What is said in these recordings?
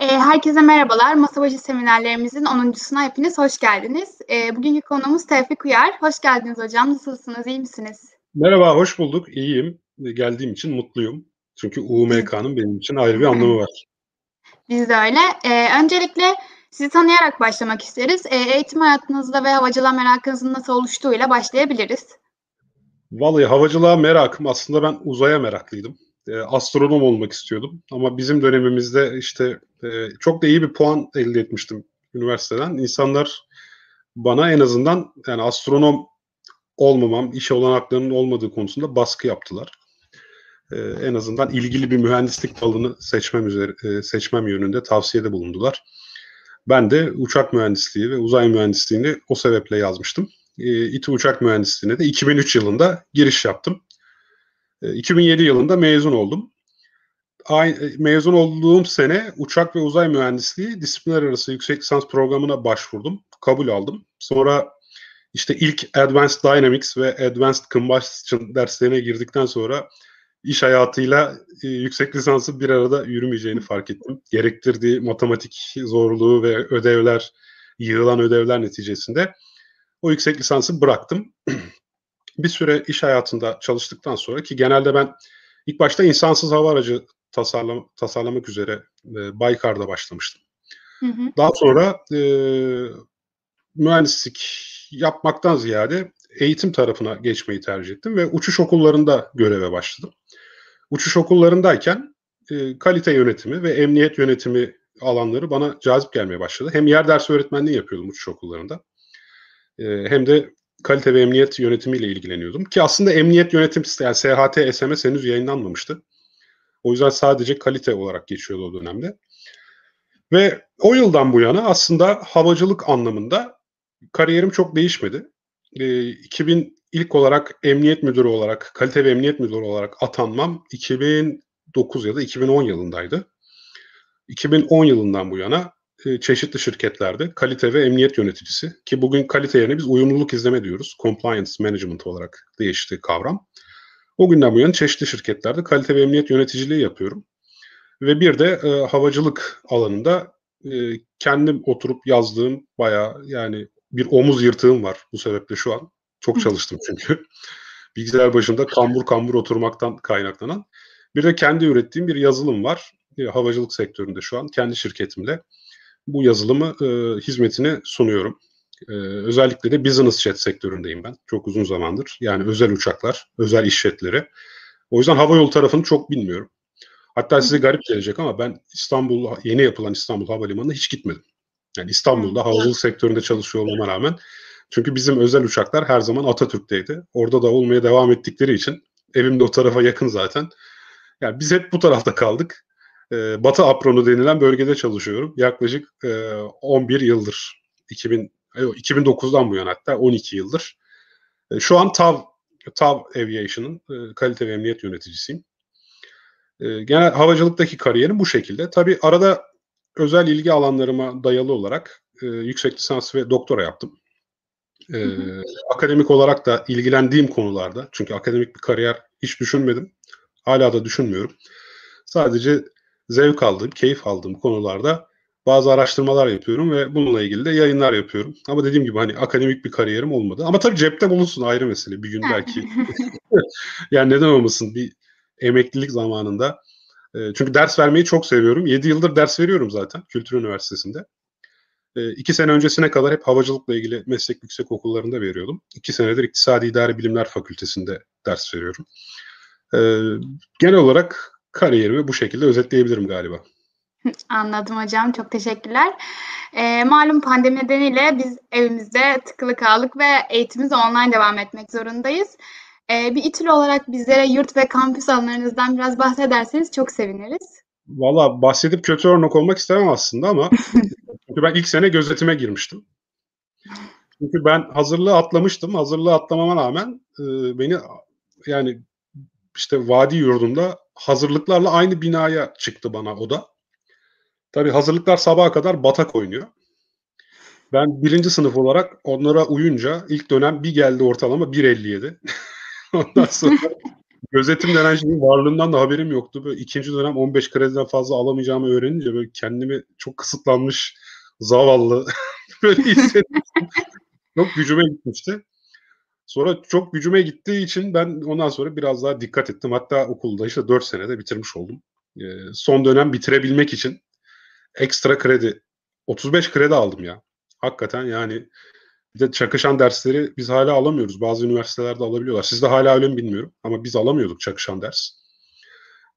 E, herkese merhabalar. Masa başı seminerlerimizin 10.suna hepiniz hoş geldiniz. E, bugünkü konuğumuz Tevfik Uyar. Hoş geldiniz hocam. Nasılsınız? İyi misiniz? Merhaba, hoş bulduk. İyiyim. Geldiğim için mutluyum. Çünkü UMK'nın benim için ayrı bir anlamı var. Biz de öyle. Öncelikle sizi tanıyarak başlamak isteriz. Eğitim hayatınızda ve havacılığa merakınızın nasıl oluştuğuyla başlayabiliriz. Vallahi havacılığa merakım aslında ben uzaya meraklıydım. E, astronom olmak istiyordum. Ama bizim dönemimizde işte e, çok da iyi bir puan elde etmiştim üniversiteden. İnsanlar bana en azından yani astronom olmamam, iş olanaklarının olmadığı konusunda baskı yaptılar. E, en azından ilgili bir mühendislik dalını seçmem üzere seçmem yönünde tavsiyede bulundular. Ben de uçak mühendisliği ve uzay mühendisliğini o sebeple yazmıştım. E, İTÜ Uçak Mühendisliğine de 2003 yılında giriş yaptım. 2007 yılında mezun oldum. Aynı, mezun olduğum sene uçak ve uzay mühendisliği disiplinler arası yüksek lisans programına başvurdum. Kabul aldım. Sonra işte ilk Advanced Dynamics ve Advanced Combustion derslerine girdikten sonra iş hayatıyla e, yüksek lisansı bir arada yürümeyeceğini fark ettim. Gerektirdiği matematik zorluğu ve ödevler, yığılan ödevler neticesinde o yüksek lisansı bıraktım. bir süre iş hayatında çalıştıktan sonra ki genelde ben ilk başta insansız hava aracı tasarlam tasarlamak üzere e, Baykar'da başlamıştım. Hı hı. Daha sonra e, mühendislik yapmaktan ziyade eğitim tarafına geçmeyi tercih ettim ve uçuş okullarında göreve başladım. Uçuş okullarındayken e, kalite yönetimi ve emniyet yönetimi alanları bana cazip gelmeye başladı. Hem yer ders öğretmenliği yapıyordum uçuş okullarında. E, hem de kalite ve emniyet yönetimiyle ilgileniyordum. Ki aslında emniyet yönetim yani SHT, SMS henüz yayınlanmamıştı. O yüzden sadece kalite olarak geçiyordu o dönemde. Ve o yıldan bu yana aslında havacılık anlamında kariyerim çok değişmedi. E, ee, 2000 ilk olarak emniyet müdürü olarak, kalite ve emniyet müdürü olarak atanmam 2009 ya da 2010 yılındaydı. 2010 yılından bu yana çeşitli şirketlerde kalite ve emniyet yöneticisi ki bugün kalite yerine biz uyumluluk izleme diyoruz. Compliance management olarak değişti kavram. O günden bu yana çeşitli şirketlerde kalite ve emniyet yöneticiliği yapıyorum. Ve bir de e, havacılık alanında e, kendim oturup yazdığım bayağı yani bir omuz yırtığım var bu sebeple şu an. Çok çalıştım çünkü. Bilgisayar başında kambur kambur oturmaktan kaynaklanan. Bir de kendi ürettiğim bir yazılım var. E, havacılık sektöründe şu an kendi şirketimle bu yazılımı e, hizmetine sunuyorum. E, özellikle de business jet sektöründeyim ben. Çok uzun zamandır. Yani özel uçaklar, özel iş jetleri. O yüzden hava yolu tarafını çok bilmiyorum. Hatta size garip gelecek ama ben İstanbul, yeni yapılan İstanbul Havalimanı'na hiç gitmedim. Yani İstanbul'da havacılık sektöründe çalışıyor olmama rağmen. Çünkü bizim özel uçaklar her zaman Atatürk'teydi. Orada da olmaya devam ettikleri için evim de o tarafa yakın zaten. Yani biz hep bu tarafta kaldık e, Batı Apronu denilen bölgede çalışıyorum. Yaklaşık e, 11 yıldır. 2000, 2009'dan bu yana hatta 12 yıldır. E, şu an TAV, TAV Aviation'ın e, kalite ve emniyet yöneticisiyim. E, genel havacılıktaki kariyerim bu şekilde. Tabii arada özel ilgi alanlarıma dayalı olarak e, yüksek lisans ve doktora yaptım. E, akademik olarak da ilgilendiğim konularda, çünkü akademik bir kariyer hiç düşünmedim. Hala da düşünmüyorum. Sadece zevk aldığım, keyif aldığım konularda bazı araştırmalar yapıyorum ve bununla ilgili de yayınlar yapıyorum. Ama dediğim gibi hani akademik bir kariyerim olmadı. Ama tabii cepte bulunsun ayrı mesele. Bir gün belki yani neden olmasın bir emeklilik zamanında. E, çünkü ders vermeyi çok seviyorum. 7 yıldır ders veriyorum zaten Kültür Üniversitesi'nde. E, iki sene öncesine kadar hep havacılıkla ilgili meslek yüksek okullarında veriyordum. İki senedir İktisadi İdari Bilimler Fakültesi'nde ders veriyorum. E, genel olarak kariyerimi bu şekilde özetleyebilirim galiba. Anladım hocam. Çok teşekkürler. E, malum pandemi nedeniyle biz evimizde tıkılı kaldık ve eğitimimize online devam etmek zorundayız. E, bir İTÜL olarak bizlere yurt ve kampüs alanlarınızdan biraz bahsederseniz çok seviniriz. Valla bahsedip kötü örnek olmak istemem aslında ama çünkü ben ilk sene gözetime girmiştim. Çünkü ben hazırlığı atlamıştım. Hazırlığı atlamama rağmen e, beni yani işte vadi yurdunda hazırlıklarla aynı binaya çıktı bana o da. Tabii hazırlıklar sabaha kadar batak oynuyor. Ben birinci sınıf olarak onlara uyunca ilk dönem bir geldi ortalama 1.57. Ondan sonra gözetim denen şeyin varlığından da haberim yoktu. Böyle ikinci dönem 15 krediden fazla alamayacağımı öğrenince böyle kendimi çok kısıtlanmış, zavallı böyle hissetmiştim. çok gücüme gitmişti. Sonra çok gücüme gittiği için ben ondan sonra biraz daha dikkat ettim. Hatta okulda işte 4 senede bitirmiş oldum. Ee, son dönem bitirebilmek için ekstra kredi 35 kredi aldım ya. Hakikaten yani bir de çakışan dersleri biz hala alamıyoruz. Bazı üniversitelerde alabiliyorlar. Sizde hala öyle mi bilmiyorum. Ama biz alamıyorduk çakışan ders.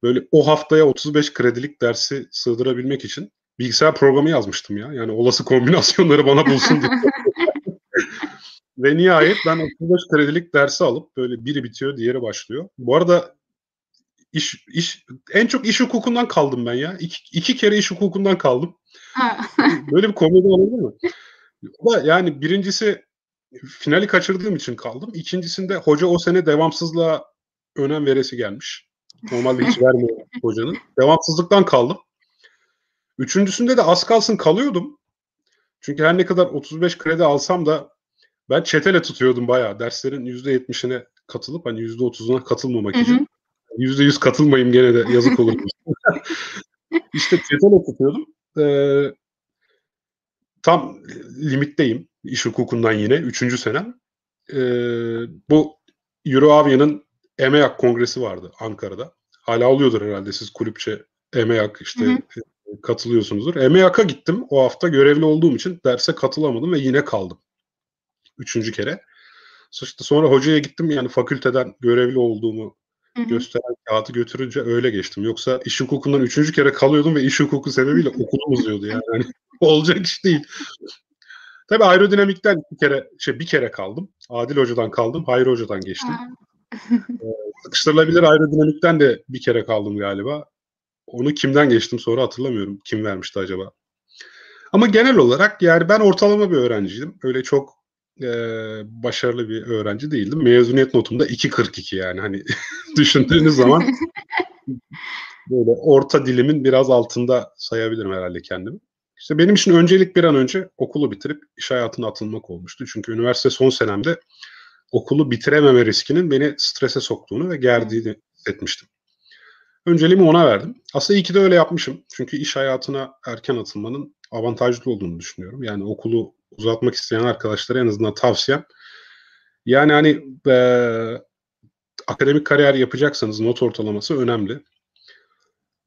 Böyle o haftaya 35 kredilik dersi sığdırabilmek için bilgisayar programı yazmıştım ya. Yani olası kombinasyonları bana bulsun diye. Ve nihayet ben 35 kredilik dersi alıp böyle biri bitiyor, diğeri başlıyor. Bu arada iş iş en çok iş hukukundan kaldım ben ya. İki, iki kere iş hukukundan kaldım. böyle bir komedi olabilir mi? Ama yani birincisi finali kaçırdığım için kaldım. İkincisinde hoca o sene devamsızlığa önem veresi gelmiş. Normalde hiç vermiyor hocanın. Devamsızlıktan kaldım. Üçüncüsünde de az kalsın kalıyordum. Çünkü her ne kadar 35 kredi alsam da ben çetele tutuyordum bayağı. Derslerin %70'ine katılıp hani %30'una katılmamak için. %100 katılmayayım gene de yazık olur. İşte çetele tutuyordum. Ee, tam limitteyim iş hukukundan yine. Üçüncü senem. Ee, bu Euroavia'nın EMEAK kongresi vardı Ankara'da. Hala oluyordur herhalde siz kulüpçe EMEAK işte katılıyorsunuzdur. EMEAK'a gittim. O hafta görevli olduğum için derse katılamadım ve yine kaldım. Üçüncü kere. İşte sonra hocaya gittim yani fakülteden görevli olduğumu Hı-hı. gösteren kağıdı götürünce öyle geçtim. Yoksa iş hukukundan üçüncü kere kalıyordum ve iş hukuku sebebiyle okulum uzuyordu yani. yani olacak iş değil. Tabii aerodinamikten bir kere şey bir kere kaldım. Adil Hoca'dan kaldım. Hayri Hoca'dan geçtim. ee, sıkıştırılabilir aerodinamikten de bir kere kaldım galiba. Onu kimden geçtim sonra hatırlamıyorum. Kim vermişti acaba? Ama genel olarak yani ben ortalama bir öğrenciydim. Öyle çok e, başarılı bir öğrenci değildim. Mezuniyet notumda 2.42 yani hani düşündüğünüz zaman böyle orta dilimin biraz altında sayabilirim herhalde kendimi. İşte benim için öncelik bir an önce okulu bitirip iş hayatına atılmak olmuştu. Çünkü üniversite son senemde okulu bitirememe riskinin beni strese soktuğunu ve gerdiğini hissetmiştim. Önceliğimi ona verdim. Aslında iyi ki de öyle yapmışım. Çünkü iş hayatına erken atılmanın avantajlı olduğunu düşünüyorum. Yani okulu uzatmak isteyen arkadaşlara en azından tavsiyem. Yani hani e, akademik kariyer yapacaksanız not ortalaması önemli.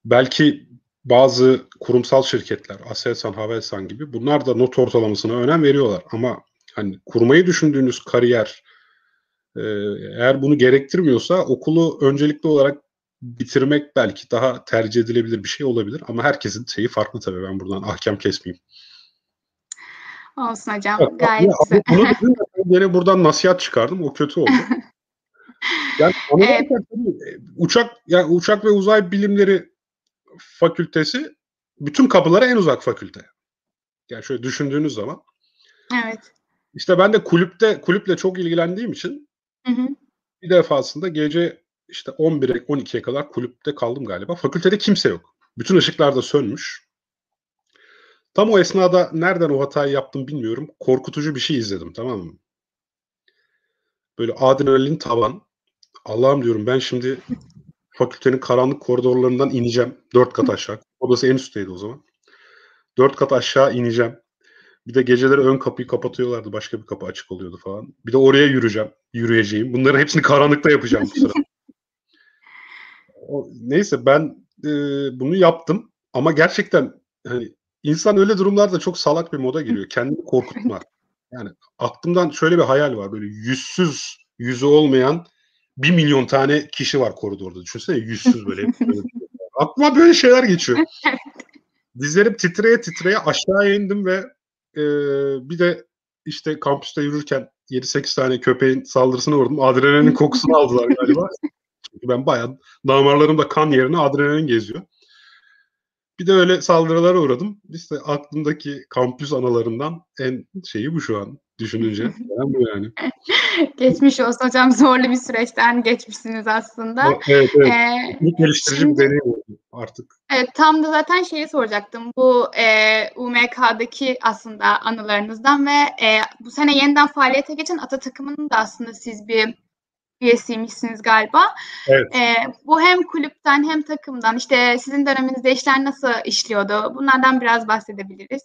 Belki bazı kurumsal şirketler, Aselsan, Havelsan gibi bunlar da not ortalamasına önem veriyorlar. Ama hani kurmayı düşündüğünüz kariyer e, eğer bunu gerektirmiyorsa okulu öncelikli olarak bitirmek belki daha tercih edilebilir bir şey olabilir. Ama herkesin şeyi farklı tabii ben buradan ahkam kesmeyeyim. Olsun hocam. Evet, Gayet güzel. Bunu yine buradan nasihat çıkardım. O kötü oldu. yani evet. uçak yani uçak ve uzay bilimleri fakültesi bütün kapılara en uzak fakülte. Yani şöyle düşündüğünüz zaman. Evet. İşte ben de kulüpte kulüple çok ilgilendiğim için hı hı. bir defasında gece işte 11'e 12'ye kadar kulüpte kaldım galiba. Fakültede kimse yok. Bütün ışıklar da sönmüş. Tam o esnada nereden o hatayı yaptım bilmiyorum. Korkutucu bir şey izledim tamam mı? Böyle adrenalin tavan. Allah'ım diyorum ben şimdi fakültenin karanlık koridorlarından ineceğim. Dört kat aşağı. Odası en üstteydi o zaman. Dört kat aşağı ineceğim. Bir de geceleri ön kapıyı kapatıyorlardı. Başka bir kapı açık oluyordu falan. Bir de oraya yürüyeceğim. Yürüyeceğim. Bunların hepsini karanlıkta yapacağım bu sırada. o, neyse ben e, bunu yaptım. Ama gerçekten hani insan öyle durumlarda çok salak bir moda giriyor. Kendini korkutmak. Yani aklımdan şöyle bir hayal var. Böyle yüzsüz, yüzü olmayan bir milyon tane kişi var koridorda. Düşünsene yüzsüz böyle. böyle Aklıma böyle şeyler geçiyor. Dizlerim titreye titreye aşağıya indim ve e, bir de işte kampüste yürürken 7-8 tane köpeğin saldırısına uğradım. Adrenalin kokusunu aldılar galiba. Çünkü ben bayağı damarlarımda kan yerine adrenalin geziyor. Bir de öyle saldırılara uğradım. İşte aklımdaki kampüs analarından en şeyi bu şu an düşününce. Yani bu yani. Geçmiş olsun hocam. Zorlu bir süreçten geçmişsiniz aslında. Evet, evet. Ee, İlk geliştirici şimdi, bir deneyim oldu artık. Evet, tam da zaten şeyi soracaktım. Bu e, UMK'daki aslında anılarınızdan ve e, bu sene yeniden faaliyete geçen ata takımının da aslında siz bir üyesiymişsiniz galiba. Evet. E, bu hem kulüpten hem takımdan işte sizin döneminizde işler nasıl işliyordu? Bunlardan biraz bahsedebiliriz.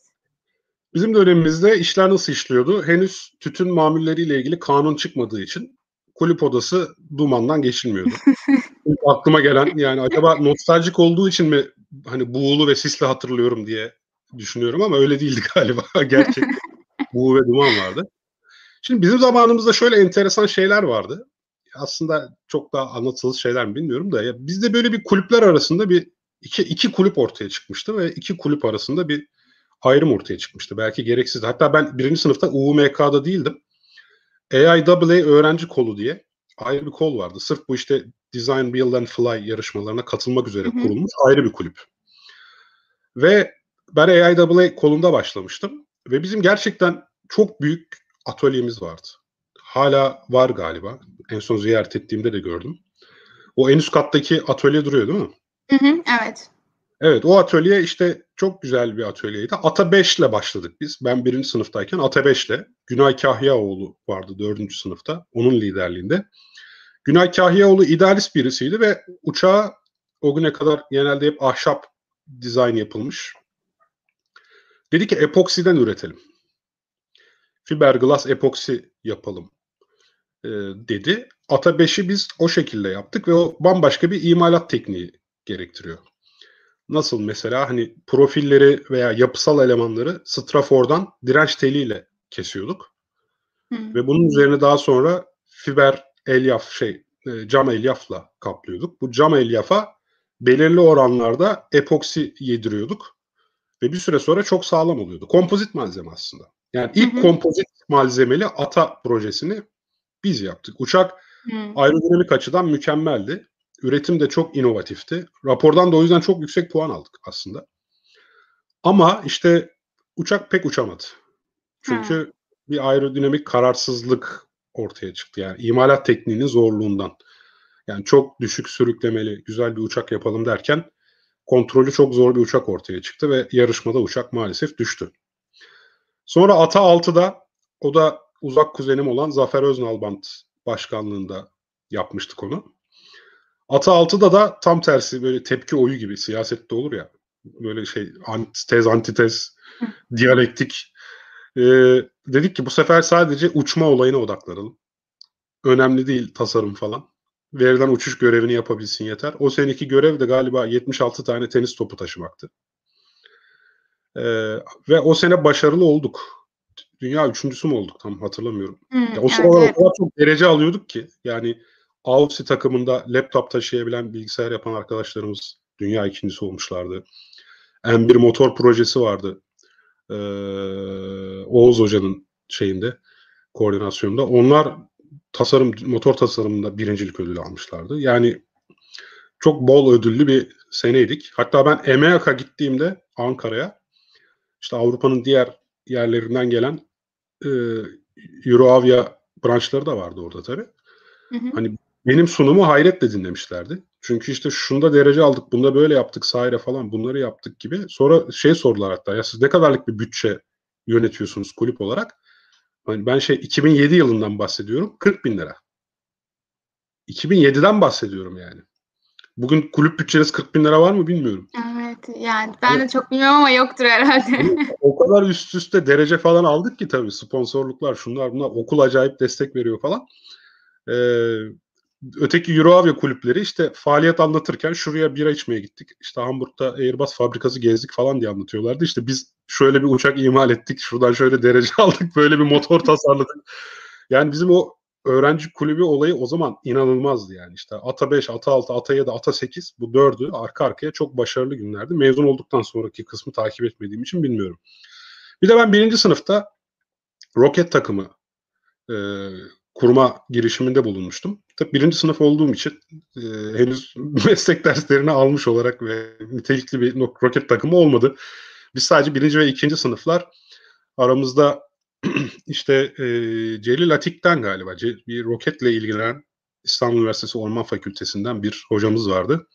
Bizim dönemimizde işler nasıl işliyordu? Henüz tütün mamulleriyle ilgili kanun çıkmadığı için kulüp odası dumandan geçilmiyordu. aklıma gelen yani acaba nostaljik olduğu için mi hani buğulu ve sisli hatırlıyorum diye düşünüyorum ama öyle değildi galiba. Gerçek buğu ve duman vardı. Şimdi bizim zamanımızda şöyle enteresan şeyler vardı. Aslında çok daha anlatılır şeyler mi bilmiyorum da ya bizde böyle bir kulüpler arasında bir iki, iki kulüp ortaya çıkmıştı ve iki kulüp arasında bir ayrım ortaya çıkmıştı. Belki gereksiz. Hatta ben birinci sınıfta UMK'da değildim. AIAA öğrenci kolu diye ayrı bir kol vardı. Sırf bu işte Design, Build and Fly yarışmalarına katılmak üzere hı hı. kurulmuş ayrı bir kulüp. Ve ben AIAA kolunda başlamıştım. Ve bizim gerçekten çok büyük atölyemiz vardı. Hala var galiba. En son ziyaret ettiğimde de gördüm. O en üst kattaki atölye duruyor değil mi? Hı hı, evet. Evet o atölye işte çok güzel bir atölyeydi. Ata 5 ile başladık biz. Ben birinci sınıftayken Ata 5 ile. Günay Kahyaoğlu vardı dördüncü sınıfta. Onun liderliğinde. Günay Kahyaoğlu idealist birisiydi ve uçağı o güne kadar genelde hep ahşap dizayn yapılmış. Dedi ki epoksiden üretelim. Fiberglass epoksi yapalım e, dedi. Ata 5'i biz o şekilde yaptık ve o bambaşka bir imalat tekniği gerektiriyor. Nasıl mesela hani profilleri veya yapısal elemanları strafordan direnç teliyle kesiyorduk. Hmm. Ve bunun üzerine daha sonra fiber elyaf şey e, cam elyafla kaplıyorduk. Bu cam elyafa belirli oranlarda epoksi yediriyorduk. Ve bir süre sonra çok sağlam oluyordu. Kompozit malzeme aslında. Yani ilk hı hı. kompozit malzemeli ATA projesini biz yaptık. Uçak hı. aerodinamik açıdan mükemmeldi. Üretim de çok inovatifti. Rapordan da o yüzden çok yüksek puan aldık aslında. Ama işte uçak pek uçamadı. Çünkü Hı. bir aerodinamik kararsızlık ortaya çıktı. Yani imalat tekniğinin zorluğundan. Yani çok düşük sürüklemeli güzel bir uçak yapalım derken kontrolü çok zor bir uçak ortaya çıktı ve yarışmada uçak maalesef düştü. Sonra Ata 6'da o da uzak kuzenim olan Zafer Öznalbant başkanlığında yapmıştık onu. Ata 6'da da tam tersi böyle tepki oyu gibi siyasette olur ya. Böyle şey tez antitez diyalektik. Ee, dedik ki bu sefer sadece uçma olayına odaklanalım. Önemli değil tasarım falan. Verilen uçuş görevini yapabilsin yeter. O seneki görev de galiba 76 tane tenis topu taşımaktı. Ee, ve o sene başarılı olduk. Dünya üçüncüsü mü olduk tam hatırlamıyorum. Hmm, ya o sıralar evet. o kadar çok derece alıyorduk ki yani Avsi takımında laptop taşıyabilen bilgisayar yapan arkadaşlarımız dünya ikincisi olmuşlardı. M1 motor projesi vardı. Ee, Oğuz Hoca'nın şeyinde koordinasyonda. Onlar tasarım motor tasarımında birincilik ödülü almışlardı. Yani çok bol ödüllü bir seneydik. Hatta ben EMEAK'a gittiğimde Ankara'ya işte Avrupa'nın diğer yerlerinden gelen e, Euroavia branşları da vardı orada tabii. Hı hı. Hani benim sunumu hayretle dinlemişlerdi. Çünkü işte şunda derece aldık, bunda böyle yaptık, sahile falan bunları yaptık gibi. Sonra şey sordular hatta ya siz ne kadarlık bir bütçe yönetiyorsunuz kulüp olarak? Hani ben şey 2007 yılından bahsediyorum. 40 bin lira. 2007'den bahsediyorum yani. Bugün kulüp bütçeniz 40 bin lira var mı bilmiyorum. Evet yani ben de çok bilmiyorum ama yoktur herhalde. o kadar üst üste derece falan aldık ki tabii sponsorluklar şunlar bunlar okul acayip destek veriyor falan. Ee, öteki Euroavia kulüpleri işte faaliyet anlatırken şuraya bira içmeye gittik. İşte Hamburg'da Airbus fabrikası gezdik falan diye anlatıyorlardı. İşte biz şöyle bir uçak imal ettik. Şuradan şöyle derece aldık. Böyle bir motor tasarladık. Yani bizim o öğrenci kulübü olayı o zaman inanılmazdı yani. İşte ATA 5, ATA 6, ATA 7, ATA 8 bu dördü arka arkaya çok başarılı günlerdi. Mezun olduktan sonraki kısmı takip etmediğim için bilmiyorum. Bir de ben birinci sınıfta roket takımı e, kurma girişiminde bulunmuştum. Tabii birinci sınıf olduğum için e, henüz meslek derslerini almış olarak ve nitelikli bir roket takımı olmadı. Biz sadece birinci ve ikinci sınıflar aramızda işte e, Celil Atik'ten galiba bir roketle ilgilenen İstanbul Üniversitesi Orman Fakültesinden bir hocamız vardı.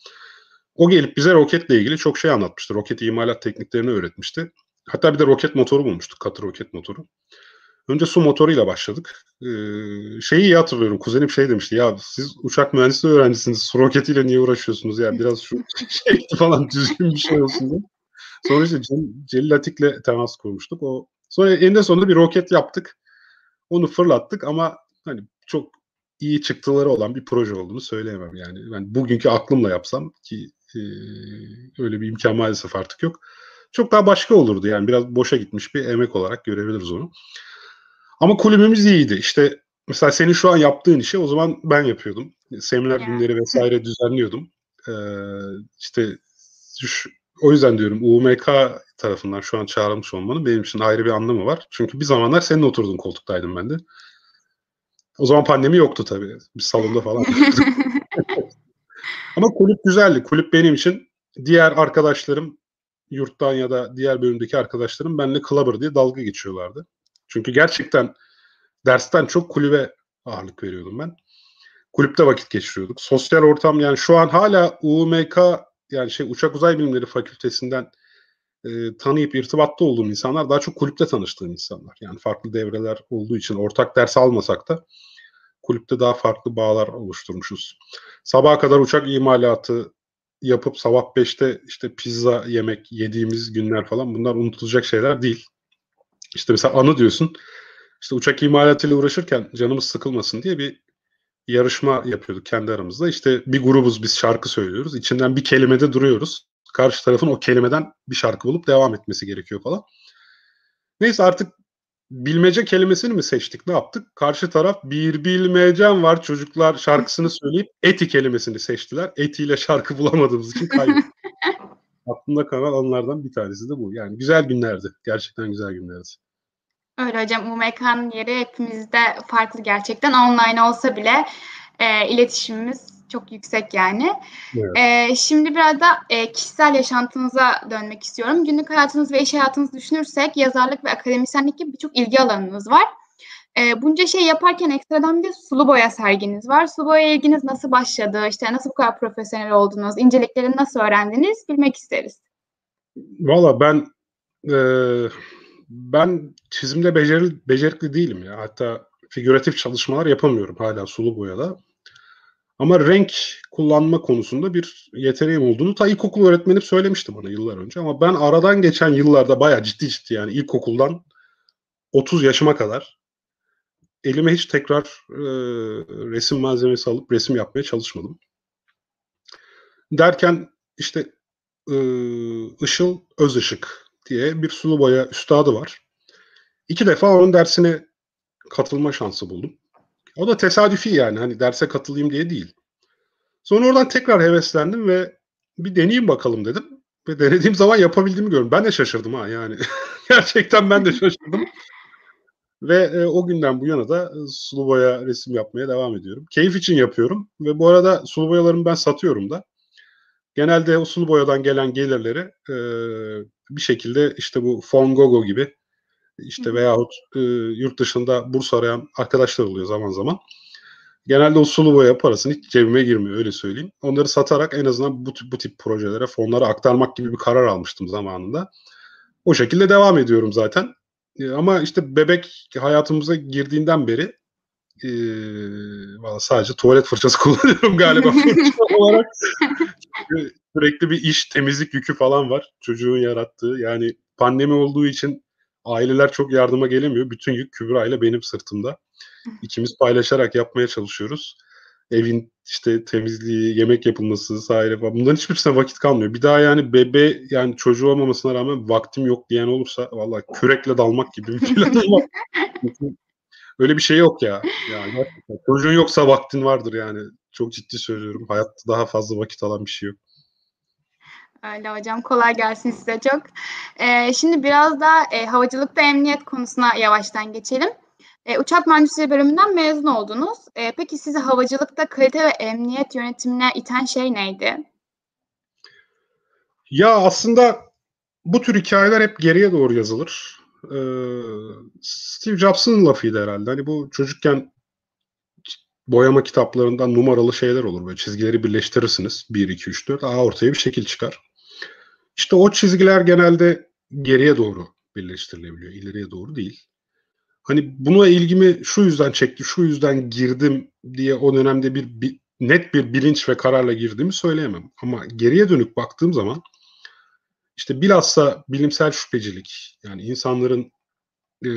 O gelip bize roketle ilgili çok şey anlatmıştı. Roket imalat tekniklerini öğretmişti. Hatta bir de roket motoru bulmuştuk. Katı roket motoru. Önce su motoruyla başladık. Ee, şeyi iyi hatırlıyorum. Kuzenim şey demişti. Ya siz uçak mühendisliği öğrencisiniz. Su roketiyle niye uğraşıyorsunuz? Ya biraz şu şey falan düzgün bir şey olsun diye. Sonra işte Celil Atik'le temas kurmuştuk. O sonra eninde sonunda bir roket yaptık. Onu fırlattık ama hani çok iyi çıktıları olan bir proje olduğunu söyleyemem yani. Ben bugünkü aklımla yapsam ki e, öyle bir imkan maalesef artık yok. Çok daha başka olurdu yani biraz boşa gitmiş bir emek olarak görebiliriz onu. Ama kulübümüz iyiydi. İşte mesela senin şu an yaptığın işi o zaman ben yapıyordum. Seminer günleri vesaire düzenliyordum. Ee, işte şu, o yüzden diyorum UMK tarafından şu an çağrılmış olmanın benim için ayrı bir anlamı var. Çünkü bir zamanlar senin oturduğun koltuktaydım ben de. O zaman pandemi yoktu tabii. Biz salonda falan. Ama kulüp güzeldi. Kulüp benim için diğer arkadaşlarım yurttan ya da diğer bölümdeki arkadaşlarım benimle Clubber diye dalga geçiyorlardı. Çünkü gerçekten dersten çok kulübe ağırlık veriyordum ben. Kulüpte vakit geçiriyorduk. Sosyal ortam yani şu an hala UMK yani şey Uçak Uzay Bilimleri Fakültesinden e, tanıyıp irtibatta olduğum insanlar daha çok kulüpte tanıştığım insanlar. Yani farklı devreler olduğu için ortak ders almasak da kulüpte daha farklı bağlar oluşturmuşuz. Sabaha kadar uçak imalatı yapıp sabah 5'te işte pizza yemek yediğimiz günler falan bunlar unutulacak şeyler değil. İşte mesela anı diyorsun. İşte uçak imalatıyla uğraşırken canımız sıkılmasın diye bir yarışma yapıyorduk kendi aramızda. İşte bir grubuz biz şarkı söylüyoruz. İçinden bir kelimede duruyoruz. Karşı tarafın o kelimeden bir şarkı bulup devam etmesi gerekiyor falan. Neyse artık bilmece kelimesini mi seçtik ne yaptık? Karşı taraf bir bilmecem var çocuklar şarkısını söyleyip eti kelimesini seçtiler. Etiyle şarkı bulamadığımız için kaybettik. Aklımda kalan onlardan bir tanesi de bu. Yani güzel günlerdi. Gerçekten güzel günlerdi. Öyle hocam. UMK'nın yeri hepimizde farklı gerçekten. Online olsa bile e, iletişimimiz çok yüksek yani. Evet. E, şimdi biraz da e, kişisel yaşantınıza dönmek istiyorum. Günlük hayatınız ve iş hayatınızı düşünürsek yazarlık ve akademisyenlik gibi birçok ilgi alanınız var. E, bunca şey yaparken ekstradan bir sulu boya serginiz var. Sulu boya ilginiz nasıl başladı? İşte nasıl bu kadar profesyonel oldunuz? İnceliklerini nasıl öğrendiniz? Bilmek isteriz. Valla ben e, ben çizimde beceril, becerikli değilim ya. Hatta figüratif çalışmalar yapamıyorum hala sulu boyada. Ama renk kullanma konusunda bir yeteneğim olduğunu ta ilkokul öğretmenim söylemişti bana yıllar önce. Ama ben aradan geçen yıllarda bayağı ciddi ciddi yani ilkokuldan 30 yaşıma kadar elime hiç tekrar e, resim malzemesi alıp resim yapmaya çalışmadım. Derken işte e, Işıl Özışık diye bir sulu boya üstadı var. İki defa onun dersine katılma şansı buldum. O da tesadüfi yani hani derse katılayım diye değil. Sonra oradan tekrar heveslendim ve bir deneyeyim bakalım dedim. Ve denediğim zaman yapabildiğimi gördüm. Ben de şaşırdım ha yani. Gerçekten ben de şaşırdım. ve e, o günden bu yana da e, sulu boya resim yapmaya devam ediyorum. Keyif için yapıyorum ve bu arada sulu boyalarımı ben satıyorum da. Genelde o sulu boyadan gelen gelirleri e, bir şekilde işte bu Fongogo gibi işte veyahut e, yurt dışında burs arayan arkadaşlar oluyor zaman zaman. Genelde o sulu boya parasını hiç cebime girmiyor öyle söyleyeyim. Onları satarak en azından bu, bu tip projelere fonlara aktarmak gibi bir karar almıştım zamanında. O şekilde devam ediyorum zaten. E, ama işte bebek hayatımıza girdiğinden beri e, valla sadece tuvalet fırçası kullanıyorum galiba fırça Sürekli bir iş, temizlik yükü falan var çocuğun yarattığı. Yani pandemi olduğu için aileler çok yardıma gelemiyor. Bütün yük Kübra ile benim sırtımda. İkimiz paylaşarak yapmaya çalışıyoruz. Evin işte temizliği, yemek yapılması vesaire falan. Bunların hiçbirisine vakit kalmıyor. Bir daha yani bebe yani çocuğu olmamasına rağmen vaktim yok diyen olursa vallahi kürekle dalmak gibi bir planım var. Öyle bir şey yok ya. Yani çocuğun yoksa vaktin vardır yani. Çok ciddi söylüyorum. Hayatta daha fazla vakit alan bir şey yok. Öyle hocam. Kolay gelsin size çok. Ee, şimdi biraz da e, havacılıkta emniyet konusuna yavaştan geçelim. E, uçak mühendisliği bölümünden mezun oldunuz. E, peki sizi havacılıkta kalite ve emniyet yönetimine iten şey neydi? Ya aslında bu tür hikayeler hep geriye doğru yazılır. Ee, Steve Jobs'ın lafıydı herhalde. Hani bu çocukken boyama kitaplarından numaralı şeyler olur. Böyle çizgileri birleştirirsiniz. 1, 2, 3, 4. Aa ortaya bir şekil çıkar. İşte o çizgiler genelde geriye doğru birleştirilebiliyor. ileriye doğru değil. Hani buna ilgimi şu yüzden çekti, şu yüzden girdim diye o dönemde bir, bir net bir bilinç ve kararla girdiğimi söyleyemem. Ama geriye dönük baktığım zaman işte bilhassa bilimsel şüphecilik yani insanların e,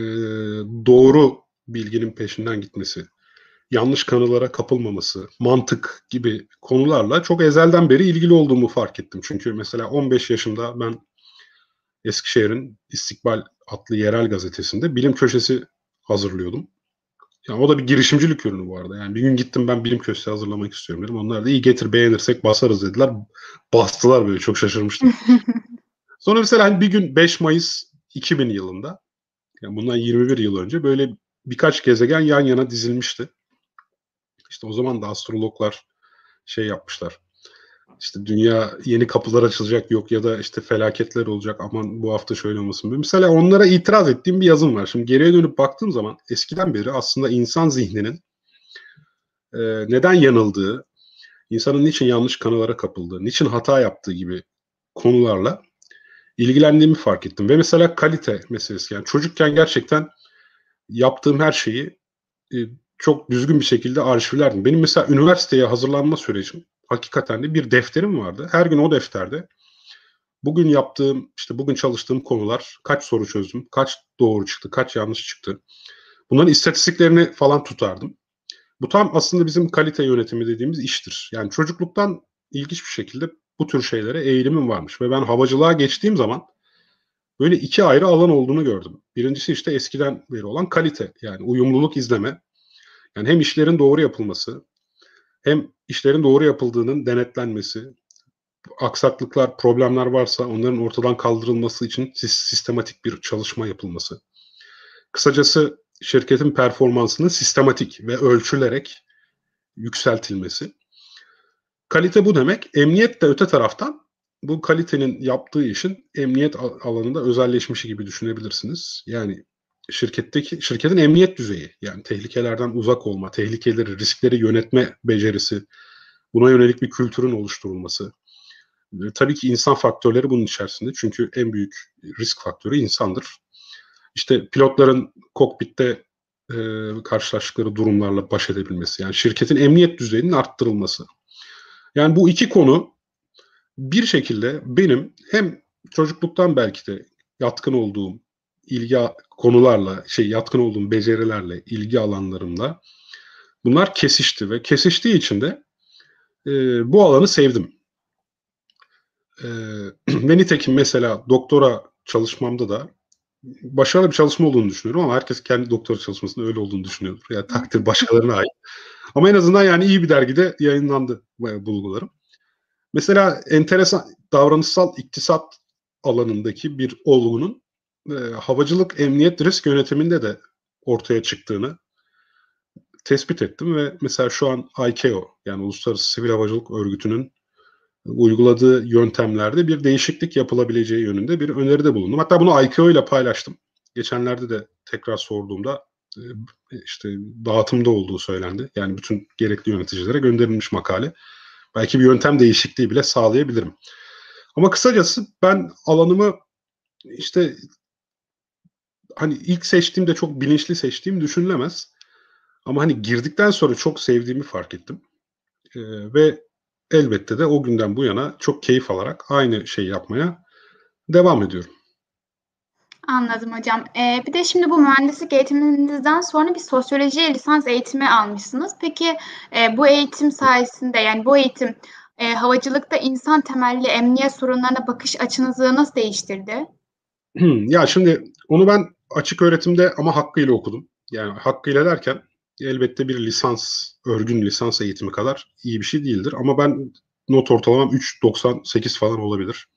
doğru bilginin peşinden gitmesi, yanlış kanılara kapılmaması, mantık gibi konularla çok ezelden beri ilgili olduğumu fark ettim. Çünkü mesela 15 yaşında ben Eskişehir'in İstikbal adlı yerel gazetesinde bilim köşesi hazırlıyordum. Yani o da bir girişimcilik ürünü bu arada. Yani bir gün gittim ben bilim köşesi hazırlamak istiyorum dedim. Onlar da iyi getir beğenirsek basarız dediler. Bastılar böyle çok şaşırmıştım. Sonra mesela hani bir gün 5 Mayıs 2000 yılında yani bundan 21 yıl önce böyle birkaç gezegen yan yana dizilmişti. İşte o zaman da astrologlar şey yapmışlar. İşte dünya yeni kapılar açılacak yok ya da işte felaketler olacak aman bu hafta şöyle olmasın. Mesela onlara itiraz ettiğim bir yazım var. Şimdi geriye dönüp baktığım zaman eskiden beri aslında insan zihninin e, neden yanıldığı, insanın niçin yanlış kanılara kapıldığı, niçin hata yaptığı gibi konularla ilgilendiğimi fark ettim. Ve mesela kalite meselesi yani çocukken gerçekten yaptığım her şeyi e, çok düzgün bir şekilde arşivlerdim. Benim mesela üniversiteye hazırlanma sürecim hakikaten de bir defterim vardı. Her gün o defterde bugün yaptığım, işte bugün çalıştığım konular, kaç soru çözdüm, kaç doğru çıktı, kaç yanlış çıktı. Bunların istatistiklerini falan tutardım. Bu tam aslında bizim kalite yönetimi dediğimiz iştir. Yani çocukluktan ilginç bir şekilde bu tür şeylere eğilimim varmış. Ve ben havacılığa geçtiğim zaman böyle iki ayrı alan olduğunu gördüm. Birincisi işte eskiden beri olan kalite. Yani uyumluluk izleme. Yani hem işlerin doğru yapılması, hem işlerin doğru yapıldığının denetlenmesi, aksaklıklar, problemler varsa onların ortadan kaldırılması için sistematik bir çalışma yapılması. Kısacası şirketin performansının sistematik ve ölçülerek yükseltilmesi. Kalite bu demek. Emniyet de öte taraftan bu kalitenin yaptığı işin emniyet alanında özelleşmişi gibi düşünebilirsiniz. Yani şirketteki şirketin emniyet düzeyi yani tehlikelerden uzak olma, tehlikeleri, riskleri yönetme becerisi, buna yönelik bir kültürün oluşturulması. E, tabii ki insan faktörleri bunun içerisinde çünkü en büyük risk faktörü insandır. İşte pilotların kokpitte e, karşılaştıkları durumlarla baş edebilmesi, yani şirketin emniyet düzeyinin arttırılması. Yani bu iki konu bir şekilde benim hem çocukluktan belki de yatkın olduğum ilgi konularla, şey yatkın olduğum becerilerle, ilgi alanlarımla bunlar kesişti ve kesiştiği için de e, bu alanı sevdim. E, ve nitekim mesela doktora çalışmamda da başarılı bir çalışma olduğunu düşünüyorum ama herkes kendi doktora çalışmasında öyle olduğunu düşünüyordur. Yani takdir başkalarına ait. Ama en azından yani iyi bir dergide yayınlandı bulgularım. Mesela enteresan davranışsal iktisat alanındaki bir olgunun e, havacılık emniyet risk yönetiminde de ortaya çıktığını tespit ettim ve mesela şu an ICAO yani Uluslararası Sivil Havacılık Örgütü'nün uyguladığı yöntemlerde bir değişiklik yapılabileceği yönünde bir öneride bulundum. Hatta bunu ICAO ile paylaştım. Geçenlerde de tekrar sorduğumda e, işte dağıtımda olduğu söylendi. Yani bütün gerekli yöneticilere gönderilmiş makale. Belki bir yöntem değişikliği bile sağlayabilirim. Ama kısacası ben alanımı işte hani ilk seçtiğimde çok bilinçli seçtiğim düşünülemez. Ama hani girdikten sonra çok sevdiğimi fark ettim. Ee, ve elbette de o günden bu yana çok keyif alarak aynı şeyi yapmaya devam ediyorum. Anladım hocam. Ee, bir de şimdi bu mühendislik eğitiminizden sonra bir sosyoloji lisans eğitimi almışsınız. Peki e, bu eğitim sayesinde yani bu eğitim e, havacılıkta insan temelli emniyet sorunlarına bakış açınızı nasıl değiştirdi? ya şimdi onu ben açık öğretimde ama hakkıyla okudum. Yani hakkıyla derken elbette bir lisans, örgün lisans eğitimi kadar iyi bir şey değildir. Ama ben not ortalamam 3.98 falan olabilir.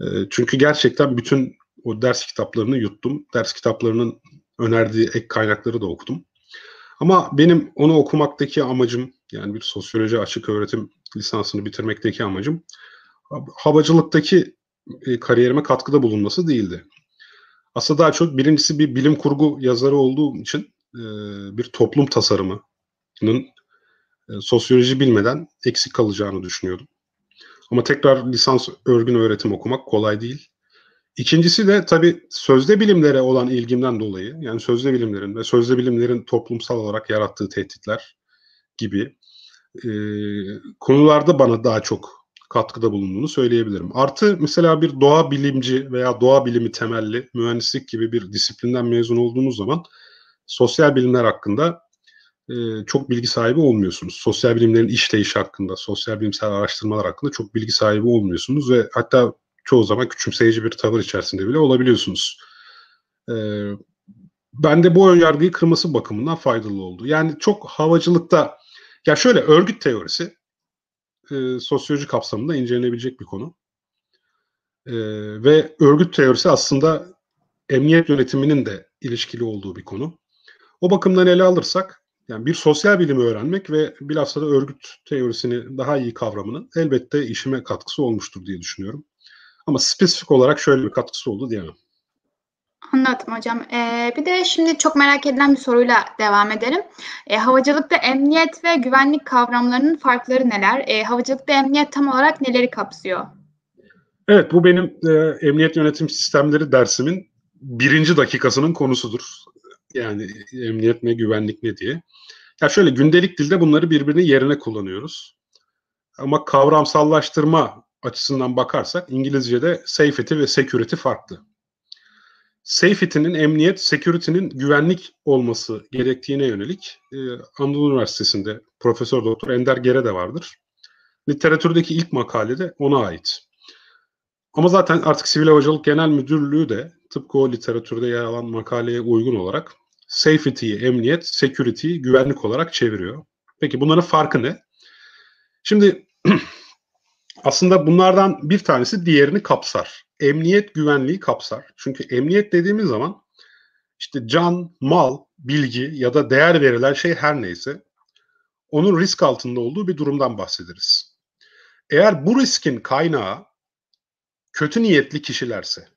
E, çünkü gerçekten bütün o ders kitaplarını yuttum. Ders kitaplarının önerdiği ek kaynakları da okudum. Ama benim onu okumaktaki amacım yani bir sosyoloji açık öğretim lisansını bitirmekteki amacım havacılıktaki e, kariyerime katkıda bulunması değildi. Aslında daha çok birincisi bir bilim kurgu yazarı olduğum için e, bir toplum tasarımının e, sosyoloji bilmeden eksik kalacağını düşünüyordum. Ama tekrar lisans örgün öğretim okumak kolay değil. İkincisi de tabii sözde bilimlere olan ilgimden dolayı yani sözde bilimlerin ve sözde bilimlerin toplumsal olarak yarattığı tehditler gibi e, konularda bana daha çok katkıda bulunduğunu söyleyebilirim. Artı mesela bir doğa bilimci veya doğa bilimi temelli mühendislik gibi bir disiplinden mezun olduğunuz zaman sosyal bilimler hakkında e, çok bilgi sahibi olmuyorsunuz. Sosyal bilimlerin işleyişi hakkında, sosyal bilimsel araştırmalar hakkında çok bilgi sahibi olmuyorsunuz ve hatta çoğu zaman küçümseyici bir tavır içerisinde bile olabiliyorsunuz. E, ben de bu önyargıyı kırması bakımından faydalı oldu. Yani çok havacılıkta, ya şöyle örgüt teorisi e, sosyoloji kapsamında incelenebilecek bir konu. E, ve örgüt teorisi aslında emniyet yönetiminin de ilişkili olduğu bir konu. O bakımdan ele alırsak yani bir sosyal bilimi öğrenmek ve bilhassa da örgüt teorisini daha iyi kavramının elbette işime katkısı olmuştur diye düşünüyorum. Ama spesifik olarak şöyle bir katkısı oldu diyemem. Anladım hocam. Ee, bir de şimdi çok merak edilen bir soruyla devam edelim. Ee, havacılıkta emniyet ve güvenlik kavramlarının farkları neler? Ee, havacılıkta emniyet tam olarak neleri kapsıyor? Evet, bu benim e, emniyet yönetim sistemleri dersimin birinci dakikasının konusudur. Yani emniyet ne, güvenlik ne diye. Ya şöyle gündelik dilde bunları birbirinin yerine kullanıyoruz. Ama kavramsallaştırma açısından bakarsak İngilizce'de safety ve security farklı. Safety'nin emniyet, security'nin güvenlik olması gerektiğine yönelik e, Anadolu Üniversitesi'nde Profesör Doktor Ender Gere de vardır. Literatürdeki ilk makale de ona ait. Ama zaten artık Sivil Havacılık Genel Müdürlüğü de tıpkı o literatürde yer alan makaleye uygun olarak safety'yi emniyet, security'yi güvenlik olarak çeviriyor. Peki bunların farkı ne? Şimdi aslında bunlardan bir tanesi diğerini kapsar. Emniyet güvenliği kapsar. Çünkü emniyet dediğimiz zaman işte can, mal, bilgi ya da değer verilen şey her neyse onun risk altında olduğu bir durumdan bahsederiz. Eğer bu riskin kaynağı kötü niyetli kişilerse,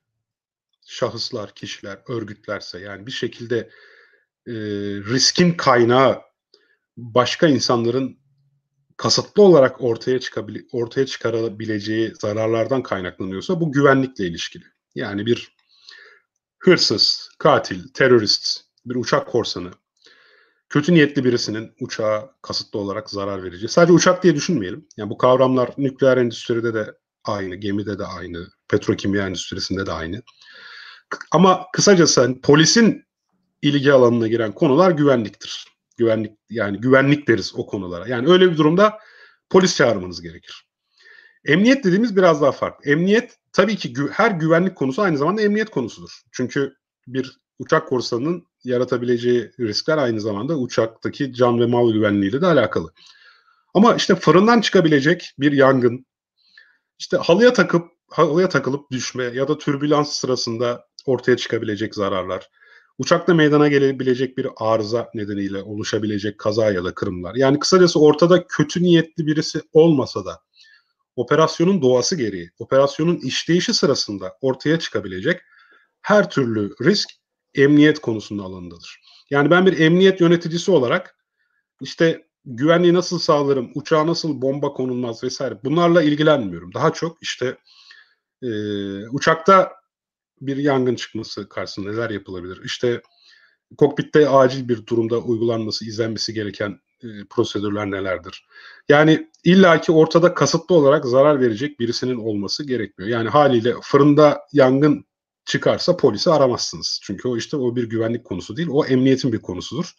şahıslar, kişiler, örgütlerse yani bir şekilde e, riskin kaynağı başka insanların kasıtlı olarak ortaya çıkabile ortaya çıkarabileceği zararlardan kaynaklanıyorsa bu güvenlikle ilişkili. Yani bir hırsız, katil, terörist, bir uçak korsanı, kötü niyetli birisinin uçağa kasıtlı olarak zarar vereceği. Sadece uçak diye düşünmeyelim. Yani bu kavramlar nükleer endüstride de aynı, gemide de aynı, petrokimya endüstrisinde de aynı. Ama kısacası hani polisin ilgi alanına giren konular güvenliktir. Güvenlik yani güvenlik deriz o konulara. Yani öyle bir durumda polis çağırmanız gerekir. Emniyet dediğimiz biraz daha farklı. Emniyet tabii ki gü- her güvenlik konusu aynı zamanda emniyet konusudur. Çünkü bir uçak korsanının yaratabileceği riskler aynı zamanda uçaktaki can ve mal güvenliğiyle de alakalı. Ama işte fırından çıkabilecek bir yangın, işte halıya takıp halıya takılıp düşme ya da türbülans sırasında ortaya çıkabilecek zararlar, uçakta meydana gelebilecek bir arıza nedeniyle oluşabilecek kaza ya da kırımlar. Yani kısacası ortada kötü niyetli birisi olmasa da operasyonun doğası gereği, operasyonun işleyişi sırasında ortaya çıkabilecek her türlü risk emniyet konusunda alanındadır. Yani ben bir emniyet yöneticisi olarak işte güvenliği nasıl sağlarım, uçağa nasıl bomba konulmaz vesaire bunlarla ilgilenmiyorum. Daha çok işte e, uçakta bir yangın çıkması karşısında neler yapılabilir? İşte kokpitte acil bir durumda uygulanması, izlenmesi gereken e, prosedürler nelerdir? Yani illaki ortada kasıtlı olarak zarar verecek birisinin olması gerekmiyor. Yani haliyle fırında yangın çıkarsa polisi aramazsınız. Çünkü o işte o bir güvenlik konusu değil, o emniyetin bir konusudur.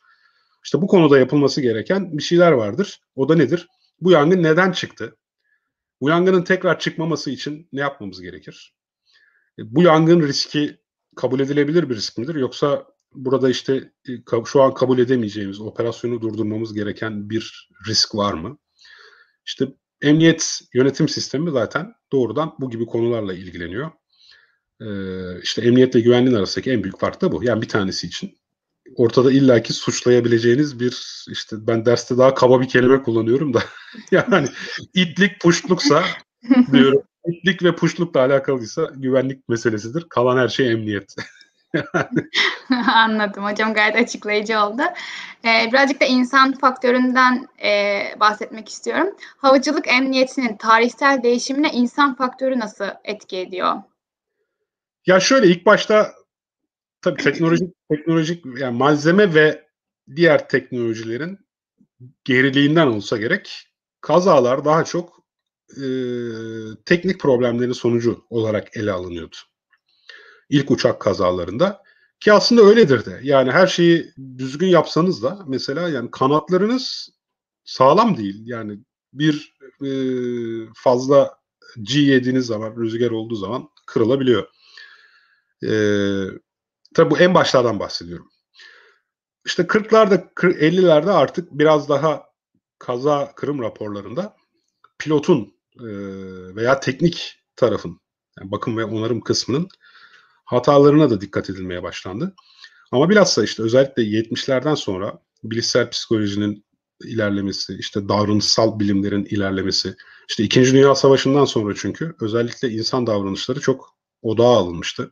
İşte bu konuda yapılması gereken bir şeyler vardır. O da nedir? Bu yangın neden çıktı? Bu yangının tekrar çıkmaması için ne yapmamız gerekir? Bu yangın riski kabul edilebilir bir risk midir? Yoksa burada işte e, şu an kabul edemeyeceğimiz, operasyonu durdurmamız gereken bir risk var mı? İşte emniyet yönetim sistemi zaten doğrudan bu gibi konularla ilgileniyor. Ee, işte emniyetle güvenliğin arasındaki en büyük fark da bu. Yani bir tanesi için ortada illaki suçlayabileceğiniz bir işte ben derste daha kaba bir kelime kullanıyorum da yani itlik puşluksa diyorum itlik ve puşlukla alakalıysa güvenlik meselesidir. Kalan her şey emniyet. Anladım hocam gayet açıklayıcı oldu. Ee, birazcık da insan faktöründen e, bahsetmek istiyorum. Havacılık emniyetinin tarihsel değişimine insan faktörü nasıl etki ediyor? Ya şöyle ilk başta tabii teknolojik teknolojik yani malzeme ve diğer teknolojilerin geriliğinden olsa gerek kazalar daha çok e, teknik problemlerin sonucu olarak ele alınıyordu. İlk uçak kazalarında ki aslında öyledir de. Yani her şeyi düzgün yapsanız da mesela yani kanatlarınız sağlam değil. Yani bir e, fazla G yediğiniz zaman, rüzgar olduğu zaman kırılabiliyor. E, tabii bu en başlardan bahsediyorum. İşte 40'larda, 50'lerde artık biraz daha kaza kırım raporlarında pilotun veya teknik tarafın, yani bakım ve onarım kısmının hatalarına da dikkat edilmeye başlandı. Ama bilhassa işte özellikle 70'lerden sonra bilişsel psikolojinin ilerlemesi, işte davranışsal bilimlerin ilerlemesi, işte İkinci Dünya Savaşı'ndan sonra çünkü özellikle insan davranışları çok odağa alınmıştı.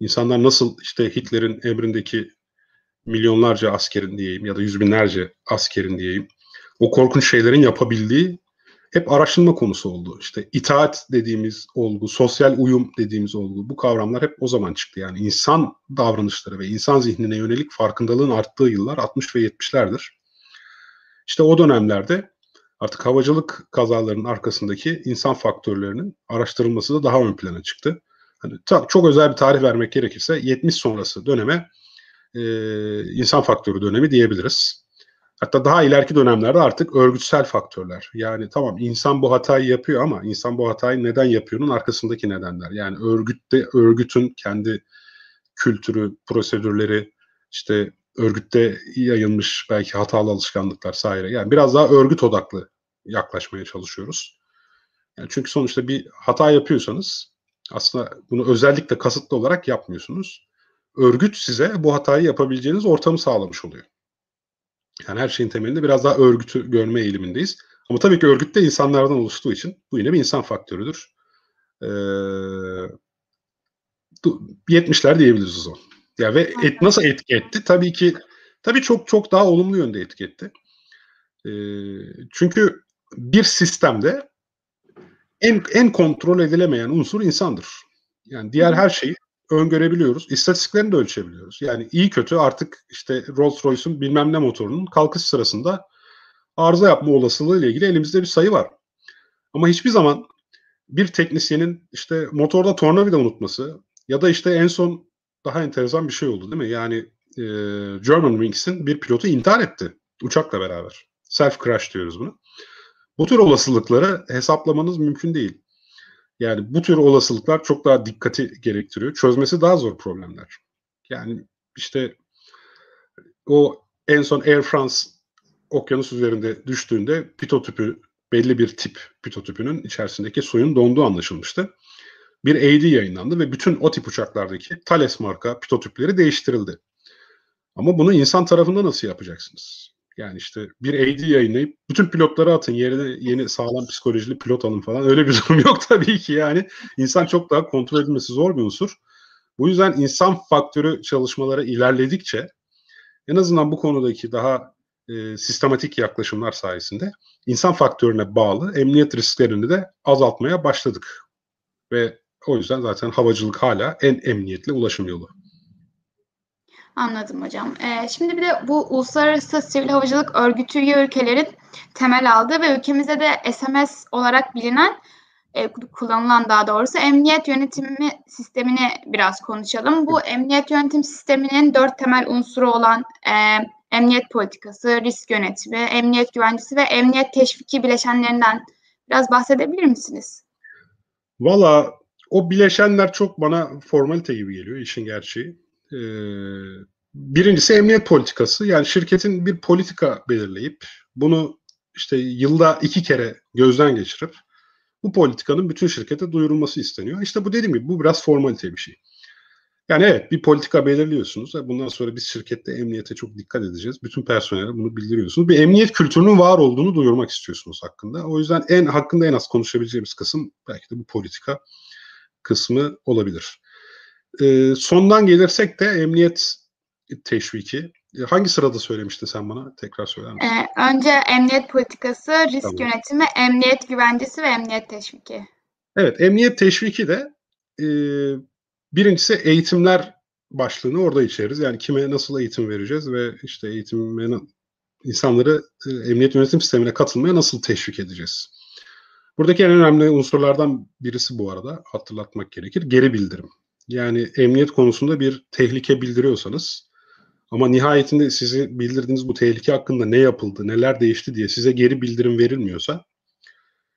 İnsanlar nasıl işte Hitler'in emrindeki milyonlarca askerin diyeyim ya da yüz binlerce askerin diyeyim o korkunç şeylerin yapabildiği hep araştırma konusu oldu. İşte itaat dediğimiz olgu, sosyal uyum dediğimiz olgu bu kavramlar hep o zaman çıktı. Yani insan davranışları ve insan zihnine yönelik farkındalığın arttığı yıllar 60 ve 70'lerdir. İşte o dönemlerde artık havacılık kazalarının arkasındaki insan faktörlerinin araştırılması da daha ön plana çıktı. Hani çok özel bir tarih vermek gerekirse 70 sonrası döneme e, insan faktörü dönemi diyebiliriz. Hatta daha ileriki dönemlerde artık örgütsel faktörler. Yani tamam insan bu hatayı yapıyor ama insan bu hatayı neden yapıyor'nun arkasındaki nedenler. Yani örgütte örgütün kendi kültürü, prosedürleri, işte örgütte yayılmış belki hatalı alışkanlıklar saire. Yani biraz daha örgüt odaklı yaklaşmaya çalışıyoruz. Yani çünkü sonuçta bir hata yapıyorsanız aslında bunu özellikle kasıtlı olarak yapmıyorsunuz. Örgüt size bu hatayı yapabileceğiniz ortamı sağlamış oluyor. Yani her şeyin temelinde biraz daha örgütü görme eğilimindeyiz. Ama tabii ki örgüt de insanlardan oluştuğu için bu yine bir insan faktörüdür. Ee, 70'ler diyebiliriz o zaman. Ya ve et, nasıl etki etti? Tabii ki tabii çok çok daha olumlu yönde etki etti. Ee, çünkü bir sistemde en en kontrol edilemeyen unsur insandır. Yani diğer her şeyi öngörebiliyoruz. İstatistiklerini de ölçebiliyoruz. Yani iyi kötü artık işte Rolls Royce'un bilmem ne motorunun kalkış sırasında arıza yapma olasılığı ile ilgili elimizde bir sayı var. Ama hiçbir zaman bir teknisyenin işte motorda tornavida unutması ya da işte en son daha enteresan bir şey oldu değil mi? Yani e, German Wings'in bir pilotu intihar etti uçakla beraber. Self crash diyoruz bunu. Bu tür olasılıkları hesaplamanız mümkün değil. Yani bu tür olasılıklar çok daha dikkati gerektiriyor. Çözmesi daha zor problemler. Yani işte o en son Air France okyanus üzerinde düştüğünde pitotüpü belli bir tip pitotüpünün içerisindeki suyun donduğu anlaşılmıştı. Bir AD yayınlandı ve bütün o tip uçaklardaki Thales marka pitotüpleri değiştirildi. Ama bunu insan tarafında nasıl yapacaksınız? Yani işte bir AD yayınlayıp bütün pilotları atın yerine yeni sağlam psikolojili pilot alın falan. Öyle bir durum yok tabii ki yani. insan çok daha kontrol edilmesi zor bir unsur. Bu yüzden insan faktörü çalışmaları ilerledikçe en azından bu konudaki daha e, sistematik yaklaşımlar sayesinde insan faktörüne bağlı emniyet risklerini de azaltmaya başladık. Ve o yüzden zaten havacılık hala en emniyetli ulaşım yolu. Anladım hocam. Ee, şimdi bir de bu Uluslararası Sivil Havacılık Örgütü üye ülkelerin temel aldığı ve ülkemizde de SMS olarak bilinen e, kullanılan daha doğrusu emniyet yönetimi sistemini biraz konuşalım. Bu emniyet yönetim sisteminin dört temel unsuru olan e, emniyet politikası, risk yönetimi, emniyet güvencesi ve emniyet teşviki bileşenlerinden biraz bahsedebilir misiniz? Valla o bileşenler çok bana formalite gibi geliyor işin gerçeği. Ee, birincisi emniyet politikası. Yani şirketin bir politika belirleyip bunu işte yılda iki kere gözden geçirip bu politikanın bütün şirkete duyurulması isteniyor. İşte bu dediğim gibi bu biraz formalite bir şey. Yani evet bir politika belirliyorsunuz. Bundan sonra biz şirkette emniyete çok dikkat edeceğiz. Bütün personele bunu bildiriyorsunuz. Bir emniyet kültürünün var olduğunu duyurmak istiyorsunuz hakkında. O yüzden en hakkında en az konuşabileceğimiz kısım belki de bu politika kısmı olabilir. E, sondan gelirsek de emniyet teşviki. E, hangi sırada söylemiştin sen bana? Tekrar söyler misin? Ee, önce emniyet politikası, risk tamam. yönetimi, emniyet güvencesi ve emniyet teşviki. Evet, emniyet teşviki de e, Birincisi eğitimler başlığını orada içeriz. Yani kime nasıl eğitim vereceğiz ve işte eğitime insanları e, emniyet yönetim sistemine katılmaya nasıl teşvik edeceğiz? Buradaki en önemli unsurlardan birisi bu arada hatırlatmak gerekir. Geri bildirim. Yani emniyet konusunda bir tehlike bildiriyorsanız ama nihayetinde sizi bildirdiğiniz bu tehlike hakkında ne yapıldı, neler değişti diye size geri bildirim verilmiyorsa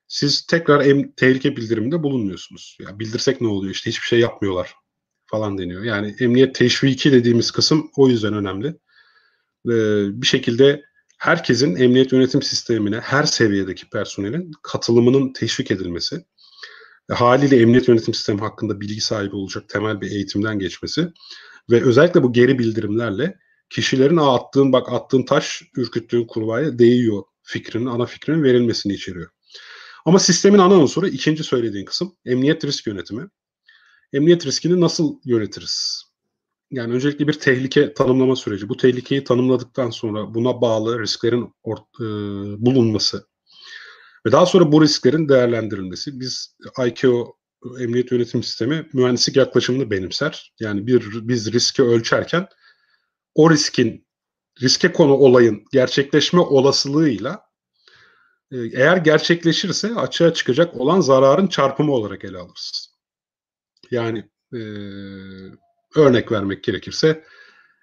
siz tekrar em, tehlike bildiriminde bulunmuyorsunuz. Ya bildirsek ne oluyor işte hiçbir şey yapmıyorlar falan deniyor. Yani emniyet teşviki dediğimiz kısım o yüzden önemli. Ee, bir şekilde herkesin emniyet yönetim sistemine her seviyedeki personelin katılımının teşvik edilmesi, haliyle emniyet yönetim sistemi hakkında bilgi sahibi olacak temel bir eğitimden geçmesi ve özellikle bu geri bildirimlerle kişilerin attığın bak attığın taş ürküttüğün kurbağaya değiyor fikrinin ana fikrinin verilmesini içeriyor. Ama sistemin ana unsuru ikinci söylediğin kısım emniyet risk yönetimi. Emniyet riskini nasıl yönetiriz? Yani öncelikle bir tehlike tanımlama süreci. Bu tehlikeyi tanımladıktan sonra buna bağlı risklerin e, bulunması ve daha sonra bu risklerin değerlendirilmesi. Biz IKO Emniyet Yönetim Sistemi mühendislik yaklaşımını benimser. Yani bir biz riski ölçerken o riskin riske konu olayın gerçekleşme olasılığıyla e, eğer gerçekleşirse açığa çıkacak olan zararın çarpımı olarak ele alırız. Yani e, örnek vermek gerekirse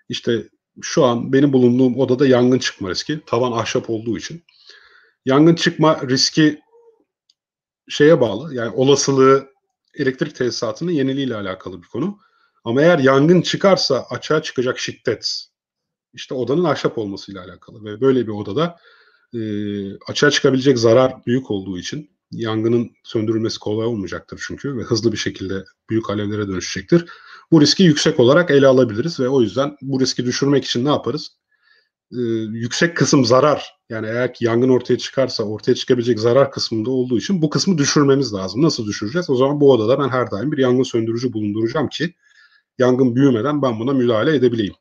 işte şu an benim bulunduğum odada yangın çıkma riski tavan ahşap olduğu için yangın çıkma riski şeye bağlı yani olasılığı elektrik tesisatının yeniliğiyle alakalı bir konu. Ama eğer yangın çıkarsa açığa çıkacak şiddet işte odanın ahşap olmasıyla alakalı ve böyle bir odada e, açığa çıkabilecek zarar büyük olduğu için yangının söndürülmesi kolay olmayacaktır çünkü ve hızlı bir şekilde büyük alevlere dönüşecektir. Bu riski yüksek olarak ele alabiliriz ve o yüzden bu riski düşürmek için ne yaparız? Ee, yüksek kısım zarar yani eğer ki yangın ortaya çıkarsa ortaya çıkabilecek zarar kısmında olduğu için bu kısmı düşürmemiz lazım. Nasıl düşüreceğiz? O zaman bu odada ben her daim bir yangın söndürücü bulunduracağım ki yangın büyümeden ben buna müdahale edebileyim.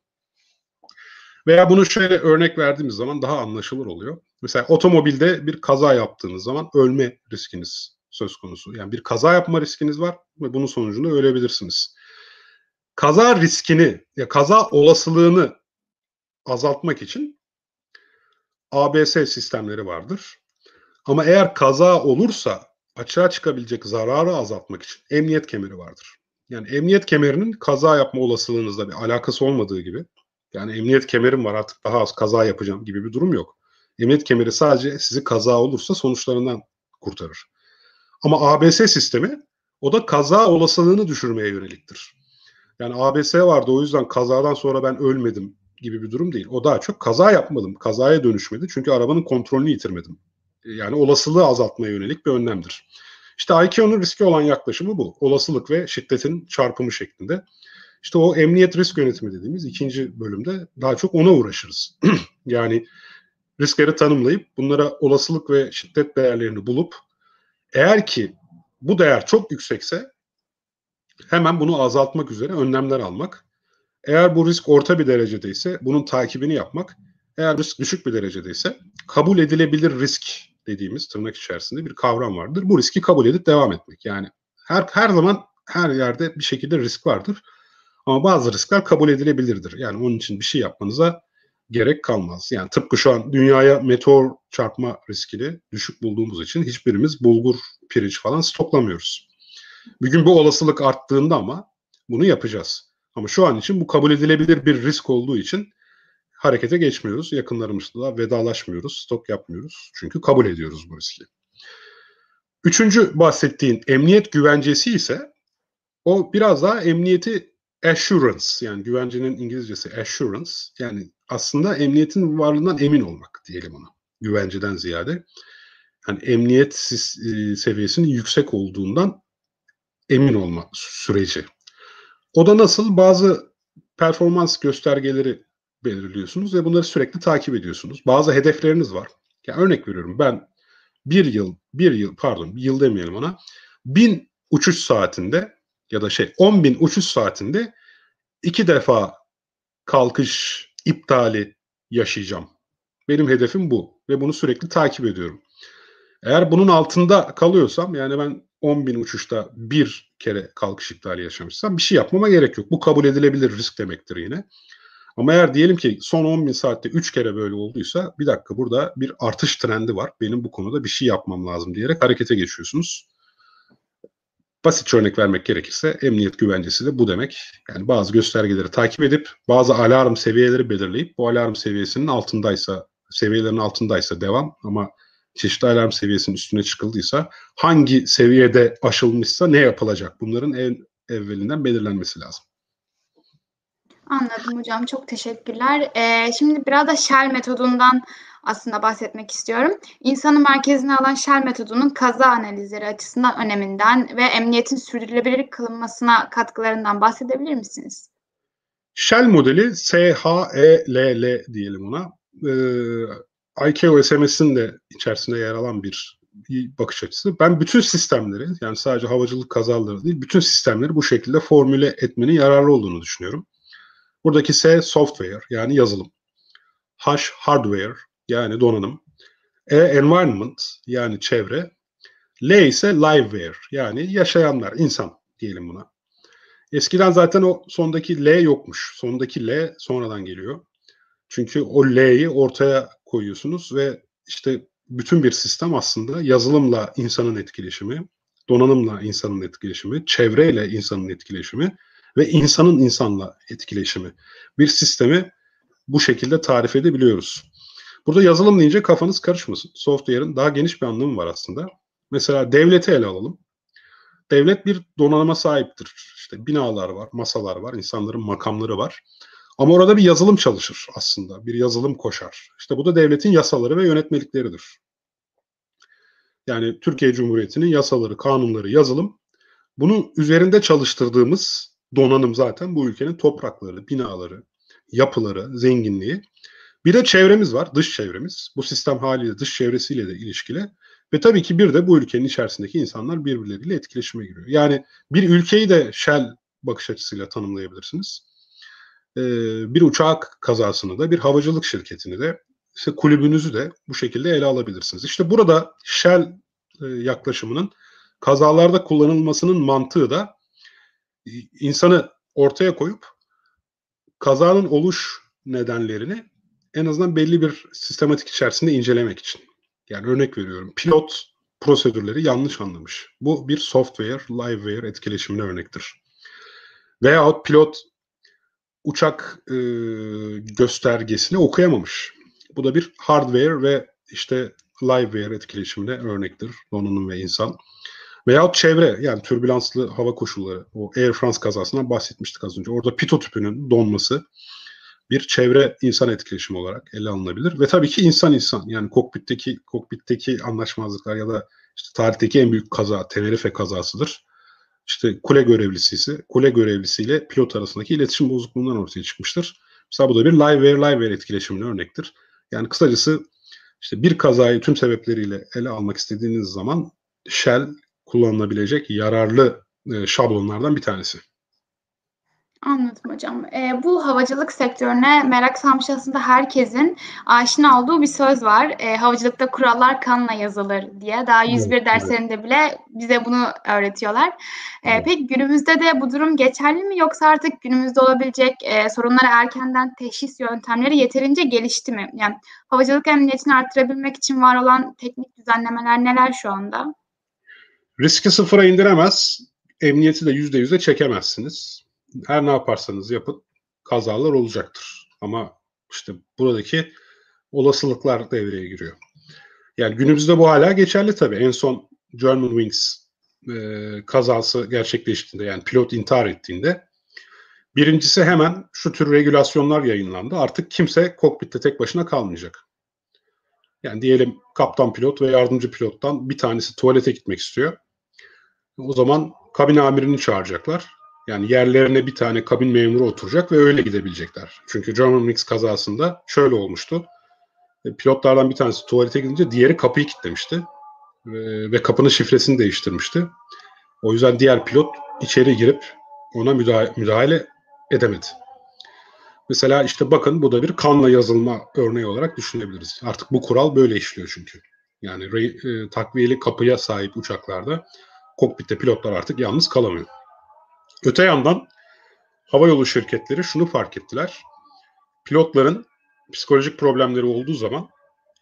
Veya bunu şöyle örnek verdiğimiz zaman daha anlaşılır oluyor. Mesela otomobilde bir kaza yaptığınız zaman ölme riskiniz söz konusu. Yani bir kaza yapma riskiniz var ve bunun sonucunda ölebilirsiniz. Kaza riskini ya kaza olasılığını azaltmak için ABS sistemleri vardır. Ama eğer kaza olursa açığa çıkabilecek zararı azaltmak için emniyet kemeri vardır. Yani emniyet kemerinin kaza yapma olasılığınızla bir alakası olmadığı gibi yani emniyet kemerim var artık daha az kaza yapacağım gibi bir durum yok. Emniyet kemeri sadece sizi kaza olursa sonuçlarından kurtarır. Ama ABS sistemi o da kaza olasılığını düşürmeye yöneliktir. Yani ABS vardı o yüzden kazadan sonra ben ölmedim gibi bir durum değil. O daha çok kaza yapmadım, kazaya dönüşmedi çünkü arabanın kontrolünü yitirmedim. Yani olasılığı azaltmaya yönelik bir önlemdir. İşte IQ'nun riski olan yaklaşımı bu. Olasılık ve şiddetin çarpımı şeklinde. İşte o emniyet risk yönetimi dediğimiz ikinci bölümde daha çok ona uğraşırız. yani riskleri tanımlayıp bunlara olasılık ve şiddet değerlerini bulup eğer ki bu değer çok yüksekse hemen bunu azaltmak üzere önlemler almak. Eğer bu risk orta bir derecedeyse bunun takibini yapmak. Eğer risk düşük bir derecedeyse kabul edilebilir risk dediğimiz tırnak içerisinde bir kavram vardır. Bu riski kabul edip devam etmek. Yani her her zaman her yerde bir şekilde risk vardır. Ama bazı riskler kabul edilebilirdir. Yani onun için bir şey yapmanıza gerek kalmaz. Yani tıpkı şu an dünyaya meteor çarpma riskini düşük bulduğumuz için hiçbirimiz bulgur, pirinç falan stoklamıyoruz. Bir gün bu olasılık arttığında ama bunu yapacağız. Ama şu an için bu kabul edilebilir bir risk olduğu için harekete geçmiyoruz. Yakınlarımızla vedalaşmıyoruz, stok yapmıyoruz. Çünkü kabul ediyoruz bu riski. Üçüncü bahsettiğin emniyet güvencesi ise o biraz daha emniyeti assurance yani güvencenin İngilizcesi assurance yani aslında emniyetin varlığından emin olmak diyelim ona güvenceden ziyade. Yani emniyet e, seviyesinin yüksek olduğundan emin olma süreci. O da nasıl? Bazı performans göstergeleri belirliyorsunuz ve bunları sürekli takip ediyorsunuz. Bazı hedefleriniz var. Yani örnek veriyorum ben bir yıl, bir yıl pardon yıl demeyelim ona. Bin uçuş saatinde ya da şey 10 bin uçuş saatinde iki defa kalkış iptali yaşayacağım. Benim hedefim bu ve bunu sürekli takip ediyorum. Eğer bunun altında kalıyorsam yani ben 10 bin uçuşta bir kere kalkış iptali yaşamışsam bir şey yapmama gerek yok. Bu kabul edilebilir risk demektir yine. Ama eğer diyelim ki son 10 bin saatte 3 kere böyle olduysa bir dakika burada bir artış trendi var. Benim bu konuda bir şey yapmam lazım diyerek harekete geçiyorsunuz. Basit örnek vermek gerekirse emniyet güvencesi de bu demek. Yani bazı göstergeleri takip edip bazı alarm seviyeleri belirleyip bu alarm seviyesinin altındaysa seviyelerin altındaysa devam ama çeşitli alarm seviyesinin üstüne çıkıldıysa hangi seviyede aşılmışsa ne yapılacak? Bunların en evvelinden belirlenmesi lazım. Anladım hocam. Çok teşekkürler. Ee, şimdi biraz da Shell metodundan aslında bahsetmek istiyorum. İnsanı merkezine alan Shell metodunun kaza analizleri açısından öneminden ve emniyetin sürdürülebilir kılınmasına katkılarından bahsedebilir misiniz? Shell modeli S-H-E-L-L diyelim ona. Ee, ICAO SMS'in de içerisinde yer alan bir bakış açısı. Ben bütün sistemleri yani sadece havacılık kazaları değil bütün sistemleri bu şekilde formüle etmenin yararlı olduğunu düşünüyorum. Buradaki S software yani yazılım. H hardware yani donanım. E environment yani çevre. L ise liveware yani yaşayanlar, insan diyelim buna. Eskiden zaten o sondaki L yokmuş. Sondaki L sonradan geliyor. Çünkü o L'yi ortaya koyuyorsunuz ve işte bütün bir sistem aslında yazılımla insanın etkileşimi, donanımla insanın etkileşimi, çevreyle insanın etkileşimi ve insanın insanla etkileşimi. Bir sistemi bu şekilde tarif edebiliyoruz. Burada yazılım deyince kafanız karışmasın. Software'ın daha geniş bir anlamı var aslında. Mesela devleti ele alalım. Devlet bir donanıma sahiptir. İşte binalar var, masalar var, insanların makamları var. Ama orada bir yazılım çalışır aslında. Bir yazılım koşar. İşte bu da devletin yasaları ve yönetmelikleridir. Yani Türkiye Cumhuriyeti'nin yasaları, kanunları, yazılım. Bunu üzerinde çalıştırdığımız donanım zaten bu ülkenin toprakları, binaları, yapıları, zenginliği. Bir de çevremiz var, dış çevremiz. Bu sistem haliyle dış çevresiyle de ilişkili. Ve tabii ki bir de bu ülkenin içerisindeki insanlar birbirleriyle etkileşime giriyor. Yani bir ülkeyi de Shell bakış açısıyla tanımlayabilirsiniz. Ee, bir uçak kazasını da, bir havacılık şirketini de, işte kulübünüzü de bu şekilde ele alabilirsiniz. İşte burada Shell e, yaklaşımının kazalarda kullanılmasının mantığı da e, insanı ortaya koyup kazanın oluş nedenlerini en azından belli bir sistematik içerisinde incelemek için. Yani örnek veriyorum. Pilot prosedürleri yanlış anlamış. Bu bir software, liveware etkileşimine örnektir. Veyahut pilot uçak e, göstergesini okuyamamış. Bu da bir hardware ve işte liveware etkileşimine örnektir. Donanım ve insan. Veyahut çevre yani türbülanslı hava koşulları. O Air France kazasından bahsetmiştik az önce. Orada pito tüpünün donması bir çevre insan etkileşimi olarak ele alınabilir ve tabii ki insan insan yani kokpitteki kokpitteki anlaşmazlıklar ya da işte tarihteki en büyük kaza Tenerife kazasıdır. İşte kule görevlisi ise kule görevlisiyle pilot arasındaki iletişim bozukluğundan ortaya çıkmıştır. Mesela bu da bir live air live air etkileşimine örnektir. Yani kısacası işte bir kazayı tüm sebepleriyle ele almak istediğiniz zaman Shell kullanılabilecek yararlı e, şablonlardan bir tanesi. Anladım hocam. Eee, bu havacılık sektörüne merak salmış aslında herkesin aşina olduğu bir söz var. Eee, havacılıkta kurallar kanla yazılır diye. Daha 101 evet, derslerinde evet. bile bize bunu öğretiyorlar. Eee, evet. Peki günümüzde de bu durum geçerli mi yoksa artık günümüzde olabilecek eee, sorunları erkenden teşhis yöntemleri yeterince gelişti mi? Yani havacılık emniyetini arttırabilmek için var olan teknik düzenlemeler neler şu anda? Riski sıfıra indiremez, emniyeti de yüzde yüze çekemezsiniz her ne yaparsanız yapın kazalar olacaktır. Ama işte buradaki olasılıklar devreye giriyor. Yani günümüzde bu hala geçerli tabii. En son German Wings e, kazası gerçekleştiğinde yani pilot intihar ettiğinde birincisi hemen şu tür regülasyonlar yayınlandı. Artık kimse kokpitte tek başına kalmayacak. Yani diyelim kaptan pilot ve yardımcı pilottan bir tanesi tuvalete gitmek istiyor. O zaman kabin amirini çağıracaklar. Yani yerlerine bir tane kabin memuru oturacak ve öyle gidebilecekler. Çünkü German Mix kazasında şöyle olmuştu. E, pilotlardan bir tanesi tuvalete gidince diğeri kapıyı kilitlemişti. Ve, ve kapının şifresini değiştirmişti. O yüzden diğer pilot içeri girip ona müdahale, müdahale edemedi. Mesela işte bakın bu da bir kanla yazılma örneği olarak düşünebiliriz. Artık bu kural böyle işliyor çünkü. Yani e, takviyeli kapıya sahip uçaklarda kokpitte pilotlar artık yalnız kalamıyor. Öte yandan havayolu şirketleri şunu fark ettiler. Pilotların psikolojik problemleri olduğu zaman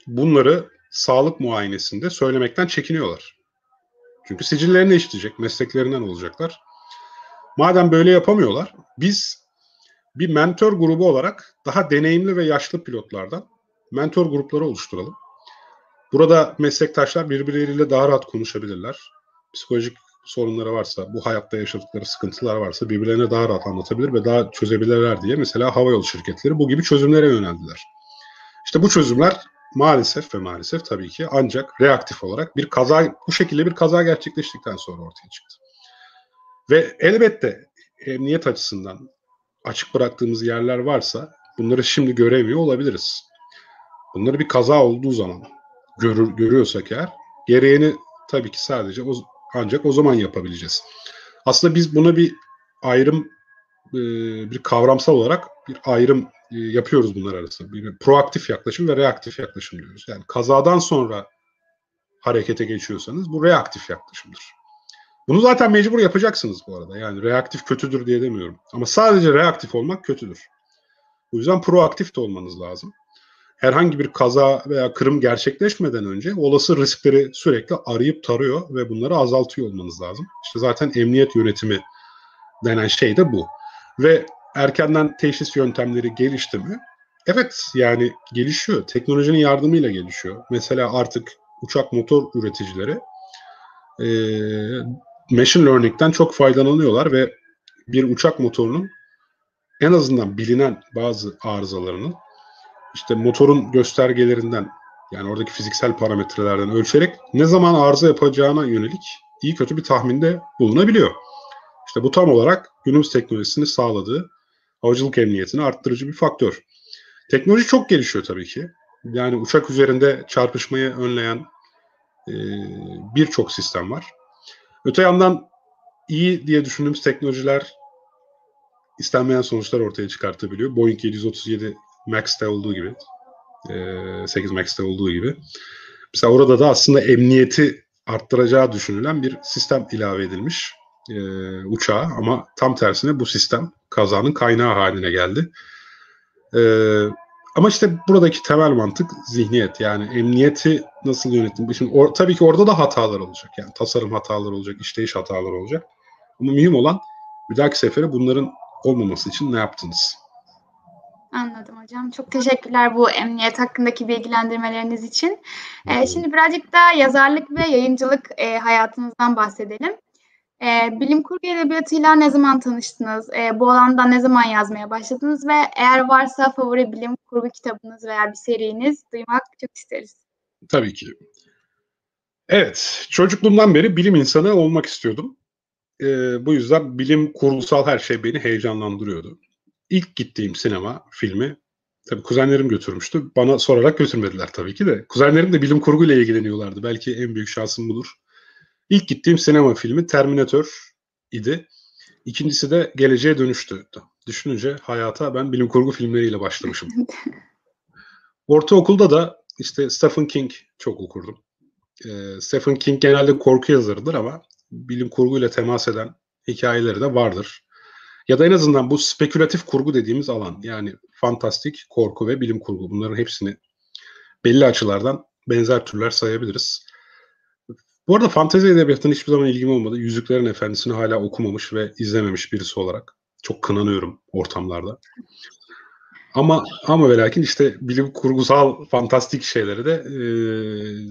bunları sağlık muayenesinde söylemekten çekiniyorlar. Çünkü sicillerine işleyecek, mesleklerinden olacaklar. Madem böyle yapamıyorlar, biz bir mentor grubu olarak daha deneyimli ve yaşlı pilotlardan mentor grupları oluşturalım. Burada meslektaşlar birbirleriyle daha rahat konuşabilirler. Psikolojik sorunları varsa, bu hayatta yaşadıkları sıkıntılar varsa birbirlerine daha rahat anlatabilir ve daha çözebilirler diye mesela havayolu şirketleri bu gibi çözümlere yöneldiler. İşte bu çözümler maalesef ve maalesef tabii ki ancak reaktif olarak bir kaza bu şekilde bir kaza gerçekleştikten sonra ortaya çıktı. Ve elbette emniyet açısından açık bıraktığımız yerler varsa bunları şimdi göremiyor olabiliriz. Bunları bir kaza olduğu zaman görür, görüyorsak eğer gereğini tabii ki sadece o, ancak o zaman yapabileceğiz. Aslında biz buna bir ayrım e, bir kavramsal olarak bir ayrım e, yapıyoruz bunlar arasında. Bir proaktif yaklaşım ve reaktif yaklaşım diyoruz. Yani kazadan sonra harekete geçiyorsanız bu reaktif yaklaşımdır. Bunu zaten mecbur yapacaksınız bu arada. Yani reaktif kötüdür diye demiyorum. Ama sadece reaktif olmak kötüdür. O yüzden proaktif de olmanız lazım. Herhangi bir kaza veya kırım gerçekleşmeden önce olası riskleri sürekli arayıp tarıyor ve bunları azaltıyor olmanız lazım. İşte zaten emniyet yönetimi denen şey de bu. Ve erkenden teşhis yöntemleri gelişti mi? Evet yani gelişiyor. Teknolojinin yardımıyla gelişiyor. Mesela artık uçak motor üreticileri e, machine learning'den çok faydalanıyorlar ve bir uçak motorunun en azından bilinen bazı arızalarının işte motorun göstergelerinden yani oradaki fiziksel parametrelerden ölçerek ne zaman arıza yapacağına yönelik iyi kötü bir tahminde bulunabiliyor. İşte bu tam olarak günümüz teknolojisini sağladığı havacılık emniyetini arttırıcı bir faktör. Teknoloji çok gelişiyor tabii ki. Yani uçak üzerinde çarpışmayı önleyen e, birçok sistem var. Öte yandan iyi diye düşündüğümüz teknolojiler istenmeyen sonuçlar ortaya çıkartabiliyor. Boeing 737 Max'te olduğu gibi, 8 Max'te olduğu gibi. Mesela orada da aslında emniyeti arttıracağı düşünülen bir sistem ilave edilmiş e, uçağa ama tam tersine bu sistem kazanın kaynağı haline geldi. E, ama işte buradaki temel mantık zihniyet. Yani emniyeti nasıl yönetim? Şimdi or, tabii ki orada da hatalar olacak. Yani tasarım hataları olacak, işleyiş hataları olacak. Ama mühim olan bir dahaki sefere bunların olmaması için ne yaptınız? Anladım hocam. Çok teşekkürler bu emniyet hakkındaki bilgilendirmeleriniz için. Ee, şimdi birazcık da yazarlık ve yayıncılık e, hayatınızdan bahsedelim. E, bilim kurgu edebiyatıyla ne zaman tanıştınız? E, bu alanda ne zaman yazmaya başladınız? Ve eğer varsa favori bilim kurgu kitabınız veya bir seriniz duymak çok isteriz. Tabii ki. Evet, çocukluğumdan beri bilim insanı olmak istiyordum. E, bu yüzden bilim kurgusal her şey beni heyecanlandırıyordu. İlk gittiğim sinema filmi, tabii kuzenlerim götürmüştü. Bana sorarak götürmediler tabii ki de. Kuzenlerim de bilim kurguyla ilgileniyorlardı. Belki en büyük şansım budur. İlk gittiğim sinema filmi Terminator idi. İkincisi de Geleceğe Dönüştü. Düşününce hayata ben bilim kurgu filmleriyle başlamışım. Ortaokulda da işte Stephen King çok okurdum. Ee, Stephen King genelde korku yazarıdır ama bilim kurguyla temas eden hikayeleri de vardır. Ya da en azından bu spekülatif kurgu dediğimiz alan yani fantastik, korku ve bilim kurgu bunların hepsini belli açılardan benzer türler sayabiliriz. Bu arada fantezi edebiyatına hiçbir zaman ilgim olmadı. Yüzüklerin Efendisi'ni hala okumamış ve izlememiş birisi olarak. Çok kınanıyorum ortamlarda. Ama ama ve işte bilim kurgusal fantastik şeyleri de e,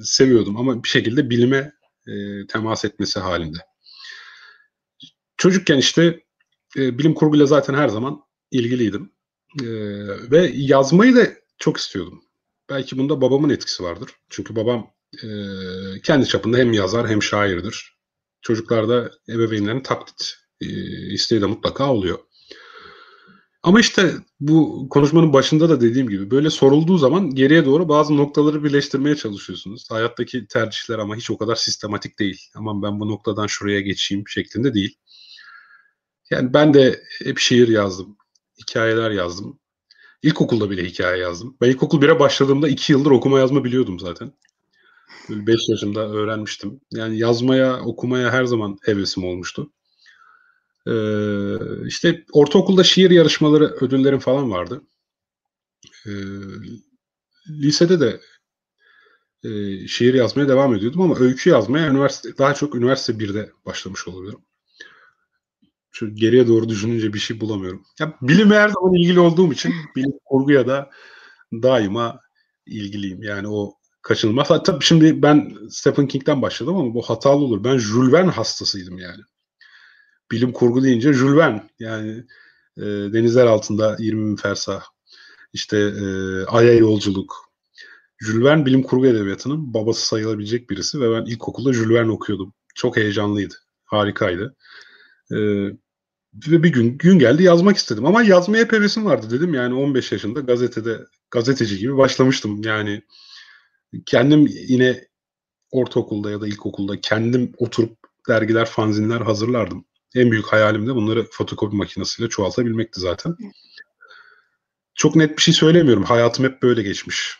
seviyordum ama bir şekilde bilime e, temas etmesi halinde. Çocukken işte e, bilim kurguyla zaten her zaman ilgiliydim. E, ve yazmayı da çok istiyordum. Belki bunda babamın etkisi vardır. Çünkü babam e, kendi çapında hem yazar hem şairdir. Çocuklarda ebeveynlerin taklit e, isteği de mutlaka oluyor. Ama işte bu konuşmanın başında da dediğim gibi böyle sorulduğu zaman geriye doğru bazı noktaları birleştirmeye çalışıyorsunuz. Hayattaki tercihler ama hiç o kadar sistematik değil. Aman ben bu noktadan şuraya geçeyim şeklinde değil. Yani ben de hep şiir yazdım. Hikayeler yazdım. İlkokulda bile hikaye yazdım. Ben ilkokul 1'e başladığımda 2 yıldır okuma yazma biliyordum zaten. 5 yaşında öğrenmiştim. Yani yazmaya, okumaya her zaman hevesim olmuştu. Ee, işte ortaokulda şiir yarışmaları, ödüllerim falan vardı. Ee, lisede de e, şiir yazmaya devam ediyordum ama öykü yazmaya üniversite daha çok üniversite 1'de başlamış olabilirim. Şu geriye doğru düşününce bir şey bulamıyorum. Ya bilime her zaman ilgili olduğum için bilim kurguya da daima ilgiliyim. Yani o kaçınılmaz. Tabii şimdi ben Stephen King'den başladım ama bu hatalı olur. Ben Jules Verne hastasıydım yani. Bilim kurgu deyince Jules Verne yani e, denizler altında 20 bin fersah işte e, Ay'a yolculuk. Jules Verne bilim kurgu edebiyatının babası sayılabilecek birisi ve ben ilkokulda Jules Verne okuyordum. Çok heyecanlıydı. Harikaydı. E, ve bir gün gün geldi yazmak istedim ama yazmaya hep hevesim vardı dedim yani 15 yaşında gazetede gazeteci gibi başlamıştım yani kendim yine ortaokulda ya da ilkokulda kendim oturup dergiler, fanzinler hazırlardım. En büyük hayalim de bunları fotokopi makinesiyle çoğaltabilmekti zaten. Çok net bir şey söylemiyorum. Hayatım hep böyle geçmiş.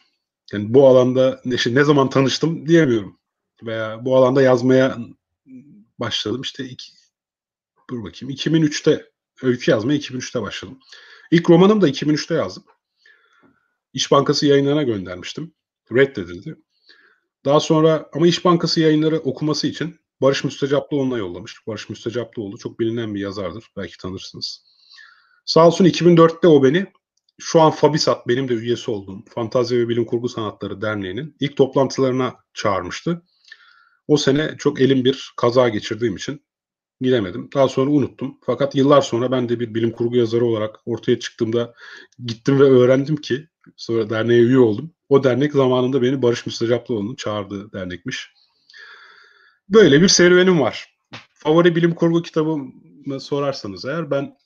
Yani bu alanda ne, ne zaman tanıştım diyemiyorum. Veya bu alanda yazmaya başladım. İşte iki, dur bakayım 2003'te öykü yazmaya 2003'te başladım. İlk romanım da 2003'te yazdım. İş Bankası yayınlarına göndermiştim. Reddedildi. Daha sonra ama İş Bankası yayınları okuması için Barış Müstecaplıoğlu'na yollamış. Barış Müstecaplıoğlu çok bilinen bir yazardır. Belki tanırsınız. Sağ olsun 2004'te o beni şu an Fabisat benim de üyesi olduğum Fantazi ve Bilim Kurgu Sanatları Derneği'nin ilk toplantılarına çağırmıştı. O sene çok elim bir kaza geçirdiğim için gidemedim. Daha sonra unuttum. Fakat yıllar sonra ben de bir bilim kurgu yazarı olarak ortaya çıktığımda gittim ve öğrendim ki sonra derneğe üye oldum. O dernek zamanında beni Barış Müstecaplıoğlu'nun çağırdığı dernekmiş. Böyle bir serüvenim var. Favori bilim kurgu kitabımı sorarsanız eğer ben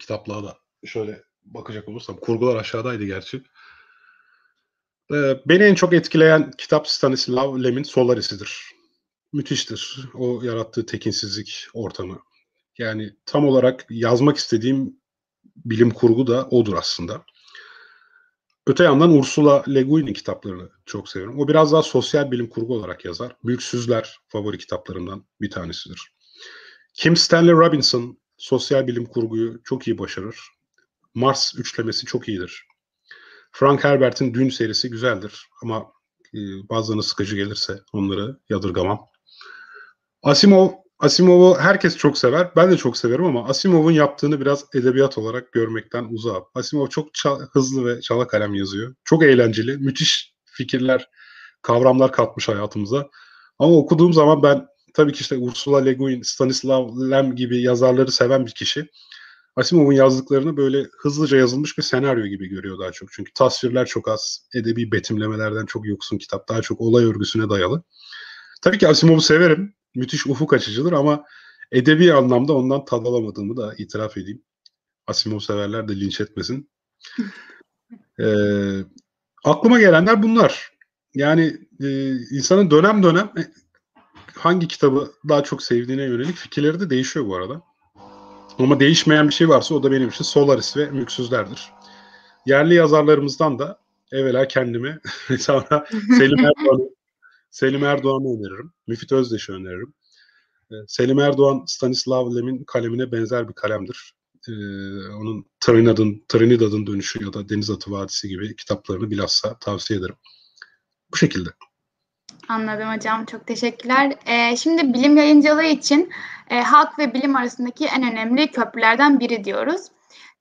kitaplığa da şöyle bakacak olursam kurgular aşağıdaydı gerçi. Ee, beni en çok etkileyen kitap Stanislav Lem'in Solaris'idir. Müthiştir. O yarattığı tekinsizlik ortamı. Yani tam olarak yazmak istediğim bilim kurgu da odur aslında. Öte yandan Ursula Le Guin'in kitaplarını çok seviyorum. O biraz daha sosyal bilim kurgu olarak yazar. Büyüksüzler favori kitaplarımdan bir tanesidir. Kim Stanley Robinson sosyal bilim kurguyu çok iyi başarır. Mars üçlemesi çok iyidir. Frank Herbert'in Dün serisi güzeldir ama e, bazılarına sıkıcı gelirse onları yadırgamam. Asimov Asimov'u herkes çok sever. Ben de çok severim ama Asimov'un yaptığını biraz edebiyat olarak görmekten uzağım. Asimov çok hızlı ve çala kalem yazıyor. Çok eğlenceli, müthiş fikirler, kavramlar katmış hayatımıza. Ama okuduğum zaman ben tabii ki işte Ursula Le Guin, Stanislav Lem gibi yazarları seven bir kişi. Asimov'un yazdıklarını böyle hızlıca yazılmış bir senaryo gibi görüyor daha çok. Çünkü tasvirler çok az, edebi betimlemelerden çok yoksun kitap. Daha çok olay örgüsüne dayalı. Tabii ki Asimov'u severim müthiş ufuk açıcıdır ama edebi anlamda ondan tad alamadığımı da itiraf edeyim. Asimov severler de linç etmesin. ee, aklıma gelenler bunlar. Yani e, insanın dönem dönem e, hangi kitabı daha çok sevdiğine yönelik fikirleri de değişiyor bu arada. Ama değişmeyen bir şey varsa o da benim için Solaris ve Mülksüzler'dir. Yerli yazarlarımızdan da evvela kendimi sonra Selim Erdoğan'ı Selim Erdoğan'ı öneririm. Müfit Özdeş'i öneririm. Ee, Selim Erdoğan, Stanislav Lem'in kalemine benzer bir kalemdir. Ee, onun Trinidad'ın, Trinidad'ın Dönüşü ya da Deniz Atı Vadisi gibi kitaplarını bilhassa tavsiye ederim. Bu şekilde. Anladım hocam. Çok teşekkürler. Ee, şimdi bilim yayıncılığı için e, halk ve bilim arasındaki en önemli köprülerden biri diyoruz.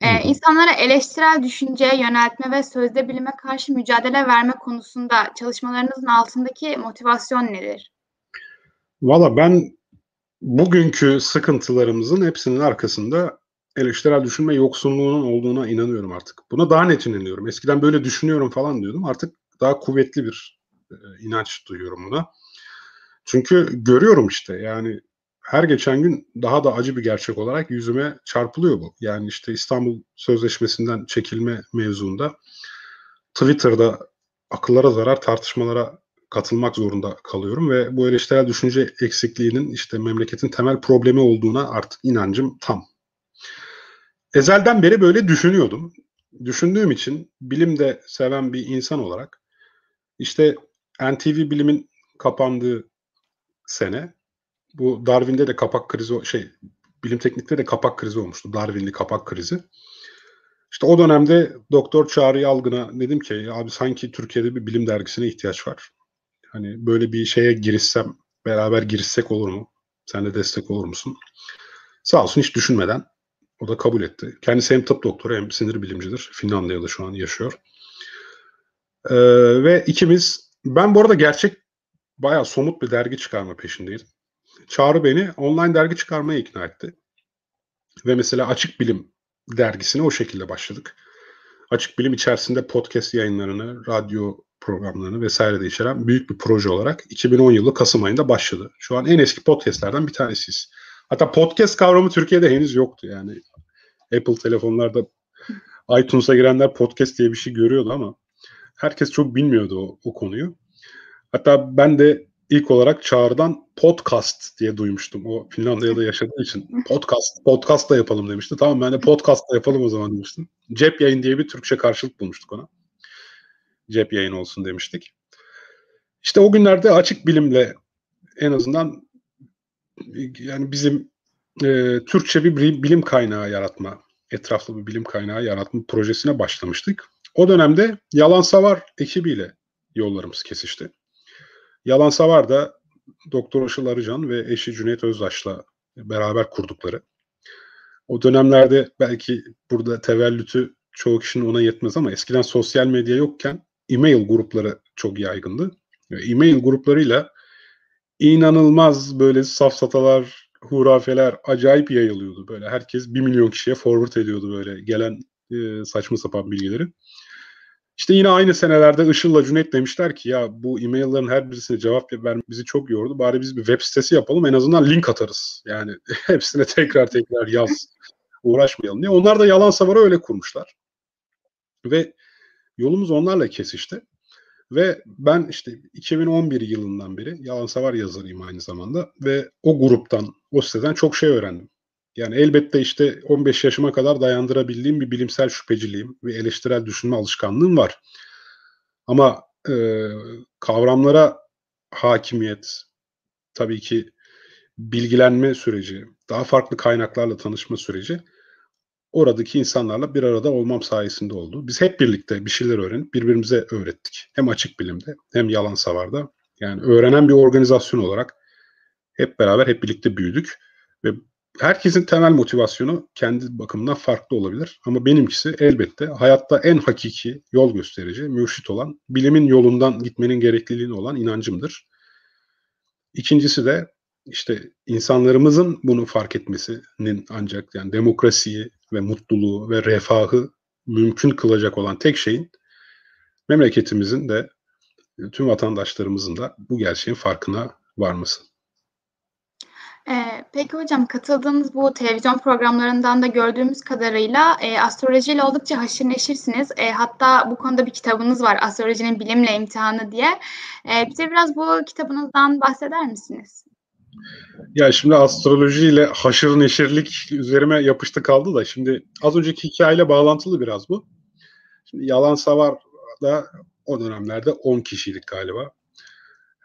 Ee, insanlara eleştirel düşünceye yöneltme ve sözde bilime karşı mücadele verme konusunda çalışmalarınızın altındaki motivasyon nedir? Valla ben bugünkü sıkıntılarımızın hepsinin arkasında eleştirel düşünme yoksunluğunun olduğuna inanıyorum artık. Buna daha net inanıyorum. Eskiden böyle düşünüyorum falan diyordum. Artık daha kuvvetli bir inanç duyuyorum buna. Çünkü görüyorum işte yani her geçen gün daha da acı bir gerçek olarak yüzüme çarpılıyor bu. Yani işte İstanbul Sözleşmesi'nden çekilme mevzuunda Twitter'da akıllara zarar tartışmalara katılmak zorunda kalıyorum ve bu eleştirel düşünce eksikliğinin işte memleketin temel problemi olduğuna artık inancım tam. Ezelden beri böyle düşünüyordum. Düşündüğüm için bilimde seven bir insan olarak işte NTV Bilim'in kapandığı sene bu Darwin'de de kapak krizi şey bilim teknikte de kapak krizi olmuştu. Darwin'li kapak krizi. İşte o dönemde Doktor Çağrı Yalgın'a dedim ki abi sanki Türkiye'de bir bilim dergisine ihtiyaç var. Hani böyle bir şeye girişsem beraber girişsek olur mu? Sen de destek olur musun? Sağ olsun hiç düşünmeden o da kabul etti. Kendisi hem tıp doktoru hem sinir bilimcidir. Finlandiya'da şu an yaşıyor. Ee, ve ikimiz ben bu arada gerçek bayağı somut bir dergi çıkarma peşindeydim. Çağrı beni online dergi çıkarmaya ikna etti. Ve mesela Açık Bilim dergisine o şekilde başladık. Açık Bilim içerisinde podcast yayınlarını, radyo programlarını vesaire de içeren büyük bir proje olarak 2010 yılı Kasım ayında başladı. Şu an en eski podcastlerden bir tanesiyiz. Hatta podcast kavramı Türkiye'de henüz yoktu yani. Apple telefonlarda iTunes'a girenler podcast diye bir şey görüyordu ama herkes çok bilmiyordu o, o konuyu. Hatta ben de ilk olarak Çağrı'dan podcast diye duymuştum. O Finlandiya'da yaşadığı için podcast podcast da yapalım demişti. Tamam ben de podcast da yapalım o zaman demiştim. Cep yayın diye bir Türkçe karşılık bulmuştuk ona. Cep yayın olsun demiştik. İşte o günlerde açık bilimle en azından yani bizim e, Türkçe bir bilim kaynağı yaratma, etraflı bir bilim kaynağı yaratma projesine başlamıştık. O dönemde Yalan Savar ekibiyle yollarımız kesişti. Yalan Savar da Doktor Işıl Arıcan ve eşi Cüneyt Özdaş'la beraber kurdukları. O dönemlerde belki burada tevellütü çoğu kişinin ona yetmez ama eskiden sosyal medya yokken e-mail grupları çok yaygındı. E-mail gruplarıyla inanılmaz böyle safsatalar, hurafeler acayip yayılıyordu. Böyle herkes bir milyon kişiye forward ediyordu böyle gelen e, saçma sapan bilgileri. İşte yine aynı senelerde Işıl'la Cüneyt demişler ki ya bu e-mail'ların her birisine cevap vermek bizi çok yordu. Bari biz bir web sitesi yapalım en azından link atarız. Yani hepsine tekrar tekrar yaz. Uğraşmayalım diye. Onlar da yalan savara öyle kurmuşlar. Ve yolumuz onlarla kesişti. Ve ben işte 2011 yılından beri Yalan Savar yazarıyım aynı zamanda. Ve o gruptan, o siteden çok şey öğrendim. Yani elbette işte 15 yaşıma kadar dayandırabildiğim bir bilimsel şüpheciliğim ve eleştirel düşünme alışkanlığım var. Ama e, kavramlara hakimiyet, tabii ki bilgilenme süreci, daha farklı kaynaklarla tanışma süreci oradaki insanlarla bir arada olmam sayesinde oldu. Biz hep birlikte bir şeyler öğrenip birbirimize öğrettik. Hem açık bilimde hem yalan savarda. Yani öğrenen bir organizasyon olarak hep beraber hep birlikte büyüdük ve herkesin temel motivasyonu kendi bakımından farklı olabilir. Ama benimkisi elbette hayatta en hakiki yol gösterici, mürşit olan, bilimin yolundan gitmenin gerekliliğine olan inancımdır. İkincisi de işte insanlarımızın bunu fark etmesinin ancak yani demokrasiyi ve mutluluğu ve refahı mümkün kılacak olan tek şeyin memleketimizin de tüm vatandaşlarımızın da bu gerçeğin farkına varması. Ee, peki hocam katıldığınız bu televizyon programlarından da gördüğümüz kadarıyla e, astrolojiyle oldukça haşır neşirsiniz. E, hatta bu konuda bir kitabınız var Astrolojinin Bilimle İmtihanı diye. E, bize biraz bu kitabınızdan bahseder misiniz? Ya şimdi astrolojiyle haşır neşirlik üzerime yapıştı kaldı da şimdi az önceki hikayeyle bağlantılı biraz bu. Şimdi Yalan Savar da o dönemlerde 10 kişilik galiba.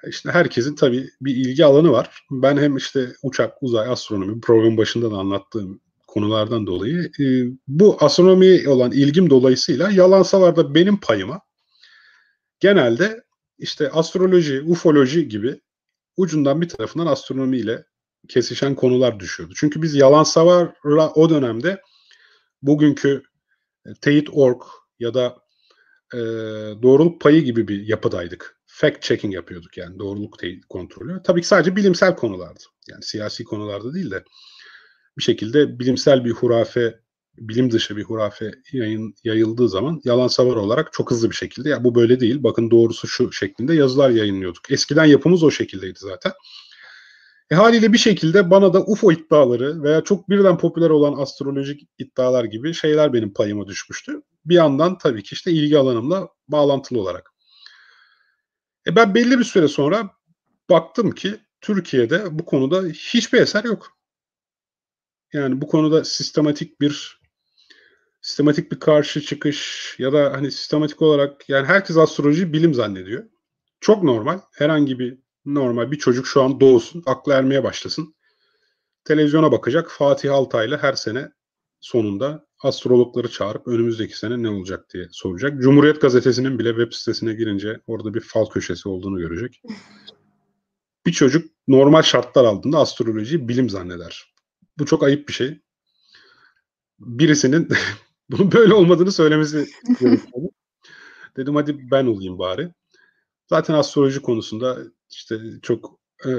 İşte herkesin tabii bir ilgi alanı var. Ben hem işte uçak, uzay, astronomi program başında da anlattığım konulardan dolayı e, bu astronomi olan ilgim dolayısıyla yalan savarda benim payıma genelde işte astroloji, ufoloji gibi ucundan bir tarafından astronomiyle kesişen konular düşüyordu. Çünkü biz yalan savarla o dönemde bugünkü e, teyit org ya da e, doğruluk payı gibi bir yapıdaydık fact checking yapıyorduk yani doğruluk kontrolü. Tabii ki sadece bilimsel konulardı. Yani siyasi konularda değil de bir şekilde bilimsel bir hurafe, bilim dışı bir hurafe yayın, yayıldığı zaman yalan savar olarak çok hızlı bir şekilde ya bu böyle değil bakın doğrusu şu şeklinde yazılar yayınlıyorduk. Eskiden yapımız o şekildeydi zaten. E haliyle bir şekilde bana da UFO iddiaları veya çok birden popüler olan astrolojik iddialar gibi şeyler benim payıma düşmüştü. Bir yandan tabii ki işte ilgi alanımla bağlantılı olarak. E ben belli bir süre sonra baktım ki Türkiye'de bu konuda hiçbir eser yok. Yani bu konuda sistematik bir sistematik bir karşı çıkış ya da hani sistematik olarak yani herkes astroloji bilim zannediyor. çok normal. Herhangi bir normal bir çocuk şu an doğsun, aklı ermeye başlasın. Televizyona bakacak. Fatih Altaylı her sene sonunda astrologları çağırıp önümüzdeki sene ne olacak diye soracak. Cumhuriyet Gazetesi'nin bile web sitesine girince orada bir fal köşesi olduğunu görecek. Bir çocuk normal şartlar altında astrolojiyi bilim zanneder. Bu çok ayıp bir şey. Birisinin bunun böyle olmadığını söylemesi gerekiyor. Dedim hadi ben olayım bari. Zaten astroloji konusunda işte çok e,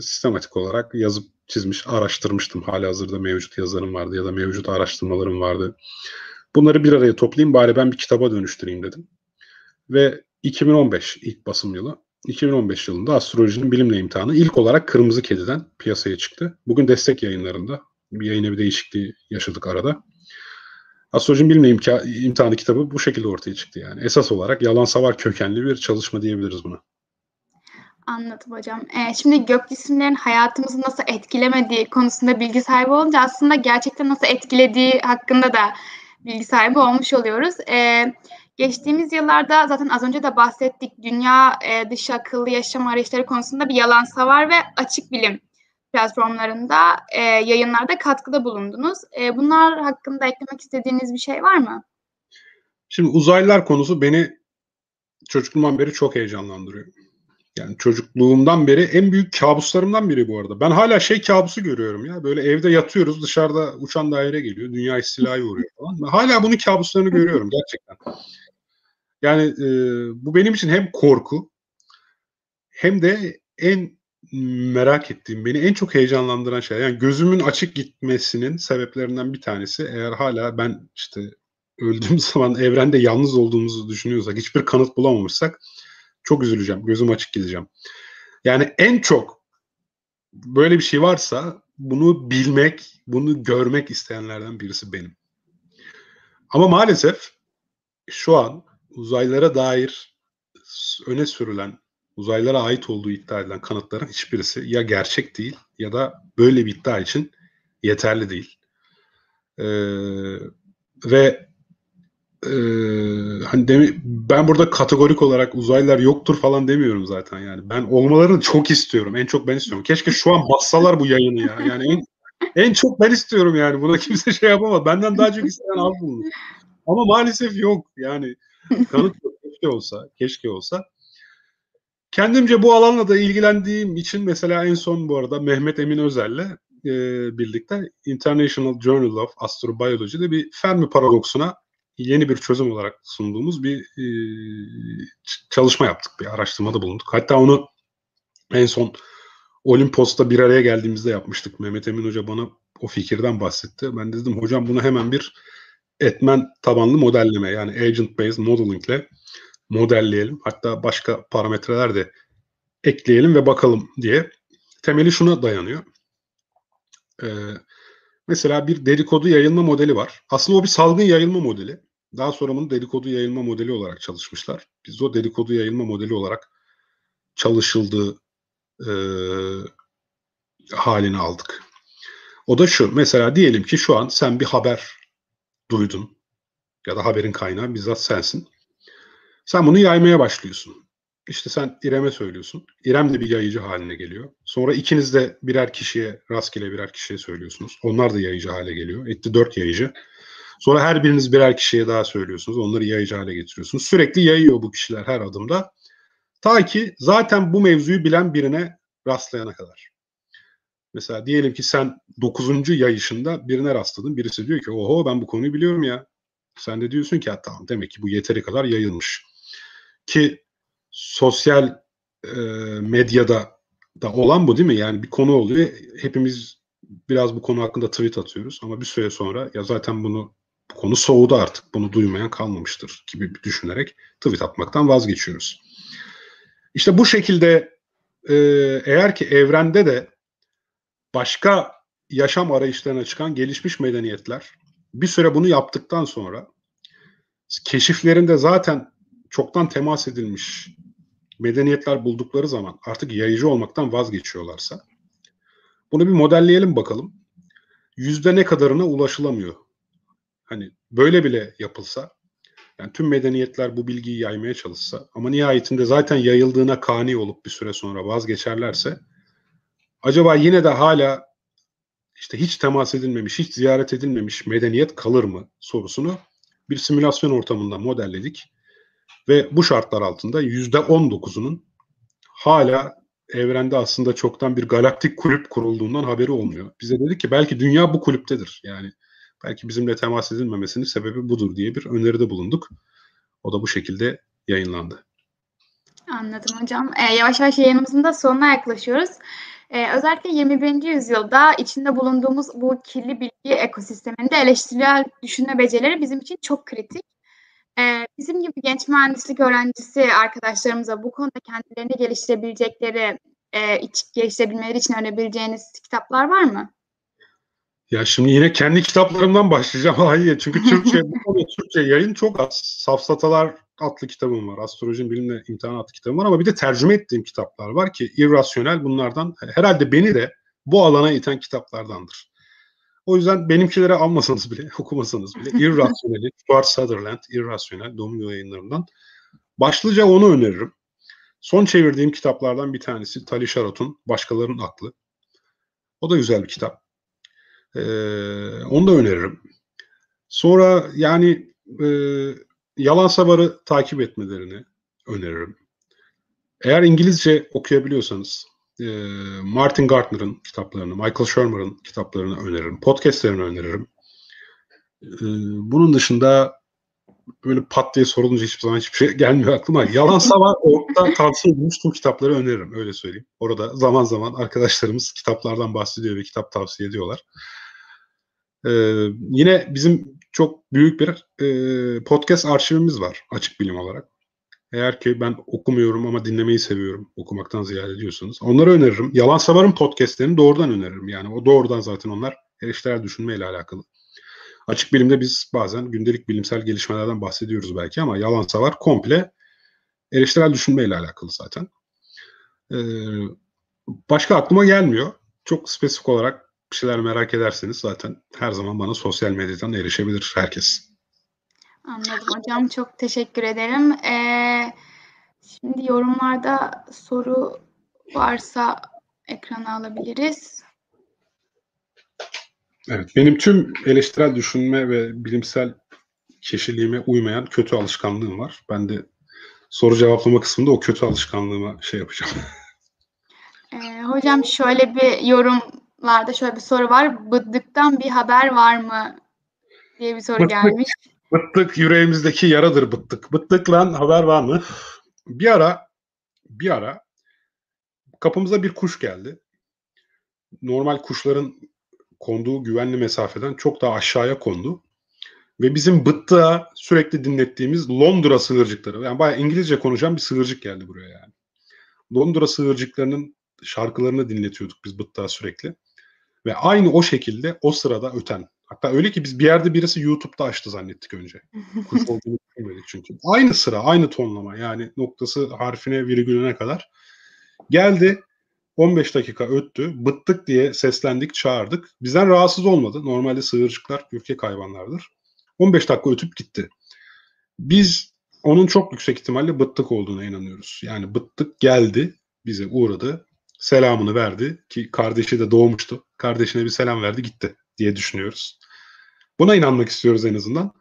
sistematik olarak yazıp çizmiş, araştırmıştım. Hala hazırda mevcut yazarım vardı ya da mevcut araştırmalarım vardı. Bunları bir araya toplayayım bari ben bir kitaba dönüştüreyim dedim. Ve 2015 ilk basım yılı. 2015 yılında astrolojinin bilimle imtihanı ilk olarak Kırmızı Kedi'den piyasaya çıktı. Bugün destek yayınlarında. Bir yayına bir değişikliği yaşadık arada. Astrolojinin bilimle imka- imtihanı kitabı bu şekilde ortaya çıktı yani. Esas olarak yalan savar kökenli bir çalışma diyebiliriz buna. Anladım hocam. Ee, şimdi gök cisimlerin hayatımızı nasıl etkilemediği konusunda bilgi sahibi olunca aslında gerçekten nasıl etkilediği hakkında da bilgi sahibi olmuş oluyoruz. Ee, geçtiğimiz yıllarda zaten az önce de bahsettik dünya e, dışı akıllı yaşam arayışları konusunda bir yalan savar ve açık bilim platformlarında e, yayınlarda katkıda bulundunuz. E, bunlar hakkında eklemek istediğiniz bir şey var mı? Şimdi uzaylılar konusu beni çocukluğumdan beri çok heyecanlandırıyor. Yani çocukluğumdan beri en büyük kabuslarımdan biri bu arada. Ben hala şey kabusu görüyorum ya. Böyle evde yatıyoruz dışarıda uçan daire geliyor. Dünya istilaya uğruyor falan. Ben hala bunun kabuslarını görüyorum gerçekten. Yani e, bu benim için hem korku hem de en merak ettiğim, beni en çok heyecanlandıran şey. Yani gözümün açık gitmesinin sebeplerinden bir tanesi eğer hala ben işte öldüğüm zaman evrende yalnız olduğumuzu düşünüyorsak, hiçbir kanıt bulamamışsak çok üzüleceğim. Gözüm açık gideceğim. Yani en çok böyle bir şey varsa bunu bilmek, bunu görmek isteyenlerden birisi benim. Ama maalesef şu an uzaylara dair öne sürülen, uzaylara ait olduğu iddia edilen kanıtların hiçbirisi ya gerçek değil ya da böyle bir iddia için yeterli değil. Ee, ve e, hani demi, ben burada kategorik olarak uzaylılar yoktur falan demiyorum zaten yani. Ben olmalarını çok istiyorum. En çok ben istiyorum. Keşke şu an bassalar bu yayını ya. Yani en, en çok ben istiyorum yani. Buna kimse şey yapamaz. Benden daha çok isteyen az bulunur. Ama maalesef yok. Yani kanıt yok. Keşke olsa. Keşke olsa. Kendimce bu alanla da ilgilendiğim için mesela en son bu arada Mehmet Emin Özel'le e, birlikte International Journal of Astrobiology'de bir Fermi paradoksuna yeni bir çözüm olarak sunduğumuz bir e, çalışma yaptık, bir araştırmada bulunduk. Hatta onu en son Olimpos'ta bir araya geldiğimizde yapmıştık. Mehmet Emin Hoca bana o fikirden bahsetti. Ben de dedim hocam bunu hemen bir etmen tabanlı modelleme yani agent based modeling ile modelleyelim. Hatta başka parametreler de ekleyelim ve bakalım diye. Temeli şuna dayanıyor. Ee, Mesela bir dedikodu yayılma modeli var. Aslında o bir salgın yayılma modeli. Daha sonra bunu dedikodu yayılma modeli olarak çalışmışlar. Biz o dedikodu yayılma modeli olarak çalışıldığı e, halini aldık. O da şu. Mesela diyelim ki şu an sen bir haber duydun ya da haberin kaynağı bizzat sensin. Sen bunu yaymaya başlıyorsun. İşte sen İrem'e söylüyorsun. İrem de bir yayıcı haline geliyor. Sonra ikiniz de birer kişiye, rastgele birer kişiye söylüyorsunuz. Onlar da yayıcı hale geliyor. Etti dört yayıcı. Sonra her biriniz birer kişiye daha söylüyorsunuz. Onları yayıcı hale getiriyorsunuz. Sürekli yayıyor bu kişiler her adımda. Ta ki zaten bu mevzuyu bilen birine rastlayana kadar. Mesela diyelim ki sen dokuzuncu yayışında birine rastladın. Birisi diyor ki oho ben bu konuyu biliyorum ya. Sen de diyorsun ki tamam demek ki bu yeteri kadar yayılmış. Ki sosyal e, medyada da olan bu değil mi? Yani bir konu oluyor. Hepimiz biraz bu konu hakkında tweet atıyoruz ama bir süre sonra ya zaten bunu bu konu soğudu artık. Bunu duymayan kalmamıştır gibi düşünerek tweet atmaktan vazgeçiyoruz. İşte bu şekilde e, eğer ki evrende de başka yaşam arayışlarına çıkan gelişmiş medeniyetler bir süre bunu yaptıktan sonra keşiflerinde zaten çoktan temas edilmiş medeniyetler buldukları zaman artık yayıcı olmaktan vazgeçiyorlarsa bunu bir modelleyelim bakalım. Yüzde ne kadarına ulaşılamıyor? Hani böyle bile yapılsa Yani tüm medeniyetler bu bilgiyi yaymaya çalışsa ama nihayetinde zaten yayıldığına kani olup bir süre sonra vazgeçerlerse acaba yine de hala işte hiç temas edilmemiş, hiç ziyaret edilmemiş medeniyet kalır mı sorusunu bir simülasyon ortamında modelledik. Ve bu şartlar altında yüzde 19'unun hala evrende aslında çoktan bir galaktik kulüp kurulduğundan haberi olmuyor. Bize dedik ki belki dünya bu kulüptedir. Yani belki bizimle temas edilmemesinin sebebi budur diye bir öneride bulunduk. O da bu şekilde yayınlandı. Anladım hocam. Ee, yavaş yavaş yayınımızın da sonuna yaklaşıyoruz. Ee, özellikle 21. yüzyılda içinde bulunduğumuz bu kirli bilgi ekosisteminde eleştirel düşünme becerileri bizim için çok kritik. Ee, bizim gibi genç mühendislik öğrencisi arkadaşlarımıza bu konuda kendilerini geliştirebilecekleri, e, iç, geliştirebilmeleri için önerebileceğiniz kitaplar var mı? Ya şimdi yine kendi kitaplarımdan başlayacağım. Hayır çünkü Türkçe, bu Türkçe yayın çok az. Safsatalar adlı kitabım var. Astrolojinin bilimle imtihan adlı kitabım var ama bir de tercüme ettiğim kitaplar var ki irrasyonel bunlardan herhalde beni de bu alana iten kitaplardandır. O yüzden benimkileri almasanız bile, okumasanız bile Irrational'i, Stuart Sutherland, Irrational, Domino yayınlarından başlıca onu öneririm. Son çevirdiğim kitaplardan bir tanesi Tali Sharot'un Başkalarının Aklı. O da güzel bir kitap. Ee, onu da öneririm. Sonra yani e, Yalan Savar'ı takip etmelerini öneririm. Eğer İngilizce okuyabiliyorsanız e, Martin Gardner'ın kitaplarını, Michael Shermer'ın kitaplarını öneririm. Podcastlerini öneririm. E, bunun dışında böyle pat diye sorulunca hiçbir zaman hiçbir şey gelmiyor aklıma. Yalan Savar orada tavsiye edilmiş tüm kitapları öneririm. Öyle söyleyeyim. Orada zaman zaman arkadaşlarımız kitaplardan bahsediyor ve kitap tavsiye ediyorlar. Ee, yine bizim çok büyük bir e, podcast arşivimiz var açık bilim olarak. Eğer ki ben okumuyorum ama dinlemeyi seviyorum okumaktan ziyade diyorsanız onları öneririm. Yalan Savar'ın podcastlerini doğrudan öneririm. Yani o doğrudan zaten onlar eleştirel düşünmeyle alakalı. Açık bilimde biz bazen gündelik bilimsel gelişmelerden bahsediyoruz belki ama Yalan Savar komple eleştirel düşünmeyle alakalı zaten. Ee, başka aklıma gelmiyor. Çok spesifik olarak bir şeyler merak ederseniz zaten her zaman bana sosyal medyadan erişebilir herkes. Anladım hocam. Çok teşekkür ederim. Ee, şimdi yorumlarda soru varsa ekrana alabiliriz. Evet, benim tüm eleştirel düşünme ve bilimsel kişiliğime uymayan kötü alışkanlığım var. Ben de soru cevaplama kısmında o kötü alışkanlığıma şey yapacağım. Ee, hocam şöyle bir yorumlarda şöyle bir soru var. Bıddıktan bir haber var mı diye bir soru Bıddık. gelmiş. Bıttık yüreğimizdeki yaradır bıttık. Bıttıkla haber var mı? Bir ara bir ara kapımıza bir kuş geldi. Normal kuşların konduğu güvenli mesafeden çok daha aşağıya kondu. Ve bizim bıttığa sürekli dinlettiğimiz Londra sığırcıkları. Yani bayağı İngilizce konuşan bir sığırcık geldi buraya yani. Londra sığırcıklarının şarkılarını dinletiyorduk biz bıttığa sürekli. Ve aynı o şekilde o sırada öten Hatta öyle ki biz bir yerde birisi YouTube'da açtı zannettik önce. Kuş olduğunu düşünmedik çünkü. Aynı sıra, aynı tonlama yani noktası harfine virgülüne kadar. Geldi 15 dakika öttü. Bıttık diye seslendik, çağırdık. Bizden rahatsız olmadı. Normalde sığırcıklar ürkek hayvanlardır. 15 dakika ötüp gitti. Biz onun çok yüksek ihtimalle bıttık olduğuna inanıyoruz. Yani bıttık geldi, bize uğradı, selamını verdi ki kardeşi de doğmuştu. Kardeşine bir selam verdi, gitti diye düşünüyoruz. Buna inanmak istiyoruz en azından.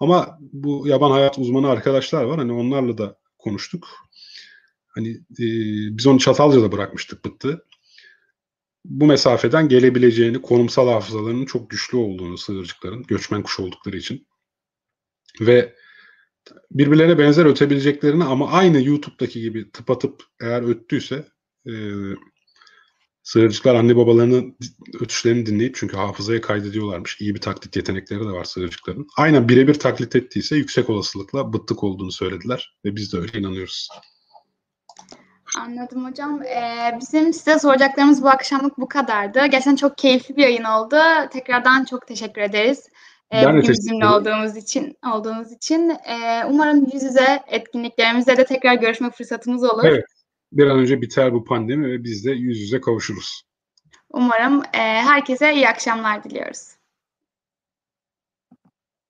Ama bu yaban hayat uzmanı arkadaşlar var. Hani onlarla da konuştuk. Hani e, biz onu Çatalca'da bırakmıştık bıttı. Bu mesafeden gelebileceğini, konumsal hafızalarının çok güçlü olduğunu sığırcıkların, göçmen kuş oldukları için. Ve birbirlerine benzer ötebileceklerini ama aynı YouTube'daki gibi tıpatıp eğer öttüyse e, Sığırcıklar anne babalarının ötüşlerini dinleyip çünkü hafızaya kaydediyorlarmış. İyi bir taklit yetenekleri de var sığırcıkların. Aynen birebir taklit ettiyse yüksek olasılıkla bıttık olduğunu söylediler ve biz de öyle inanıyoruz. Anladım hocam. Ee, bizim size soracaklarımız bu akşamlık bu kadardı. Gerçekten çok keyifli bir yayın oldu. Tekrardan çok teşekkür ederiz. Ee, ben bugün bizimle olduğumuz için olduğunuz için. Ee, umarım yüz yüze etkinliklerimizde de tekrar görüşme fırsatımız olur. Evet bir an önce biter bu pandemi ve biz de yüz yüze kavuşuruz. Umarım e, herkese iyi akşamlar diliyoruz.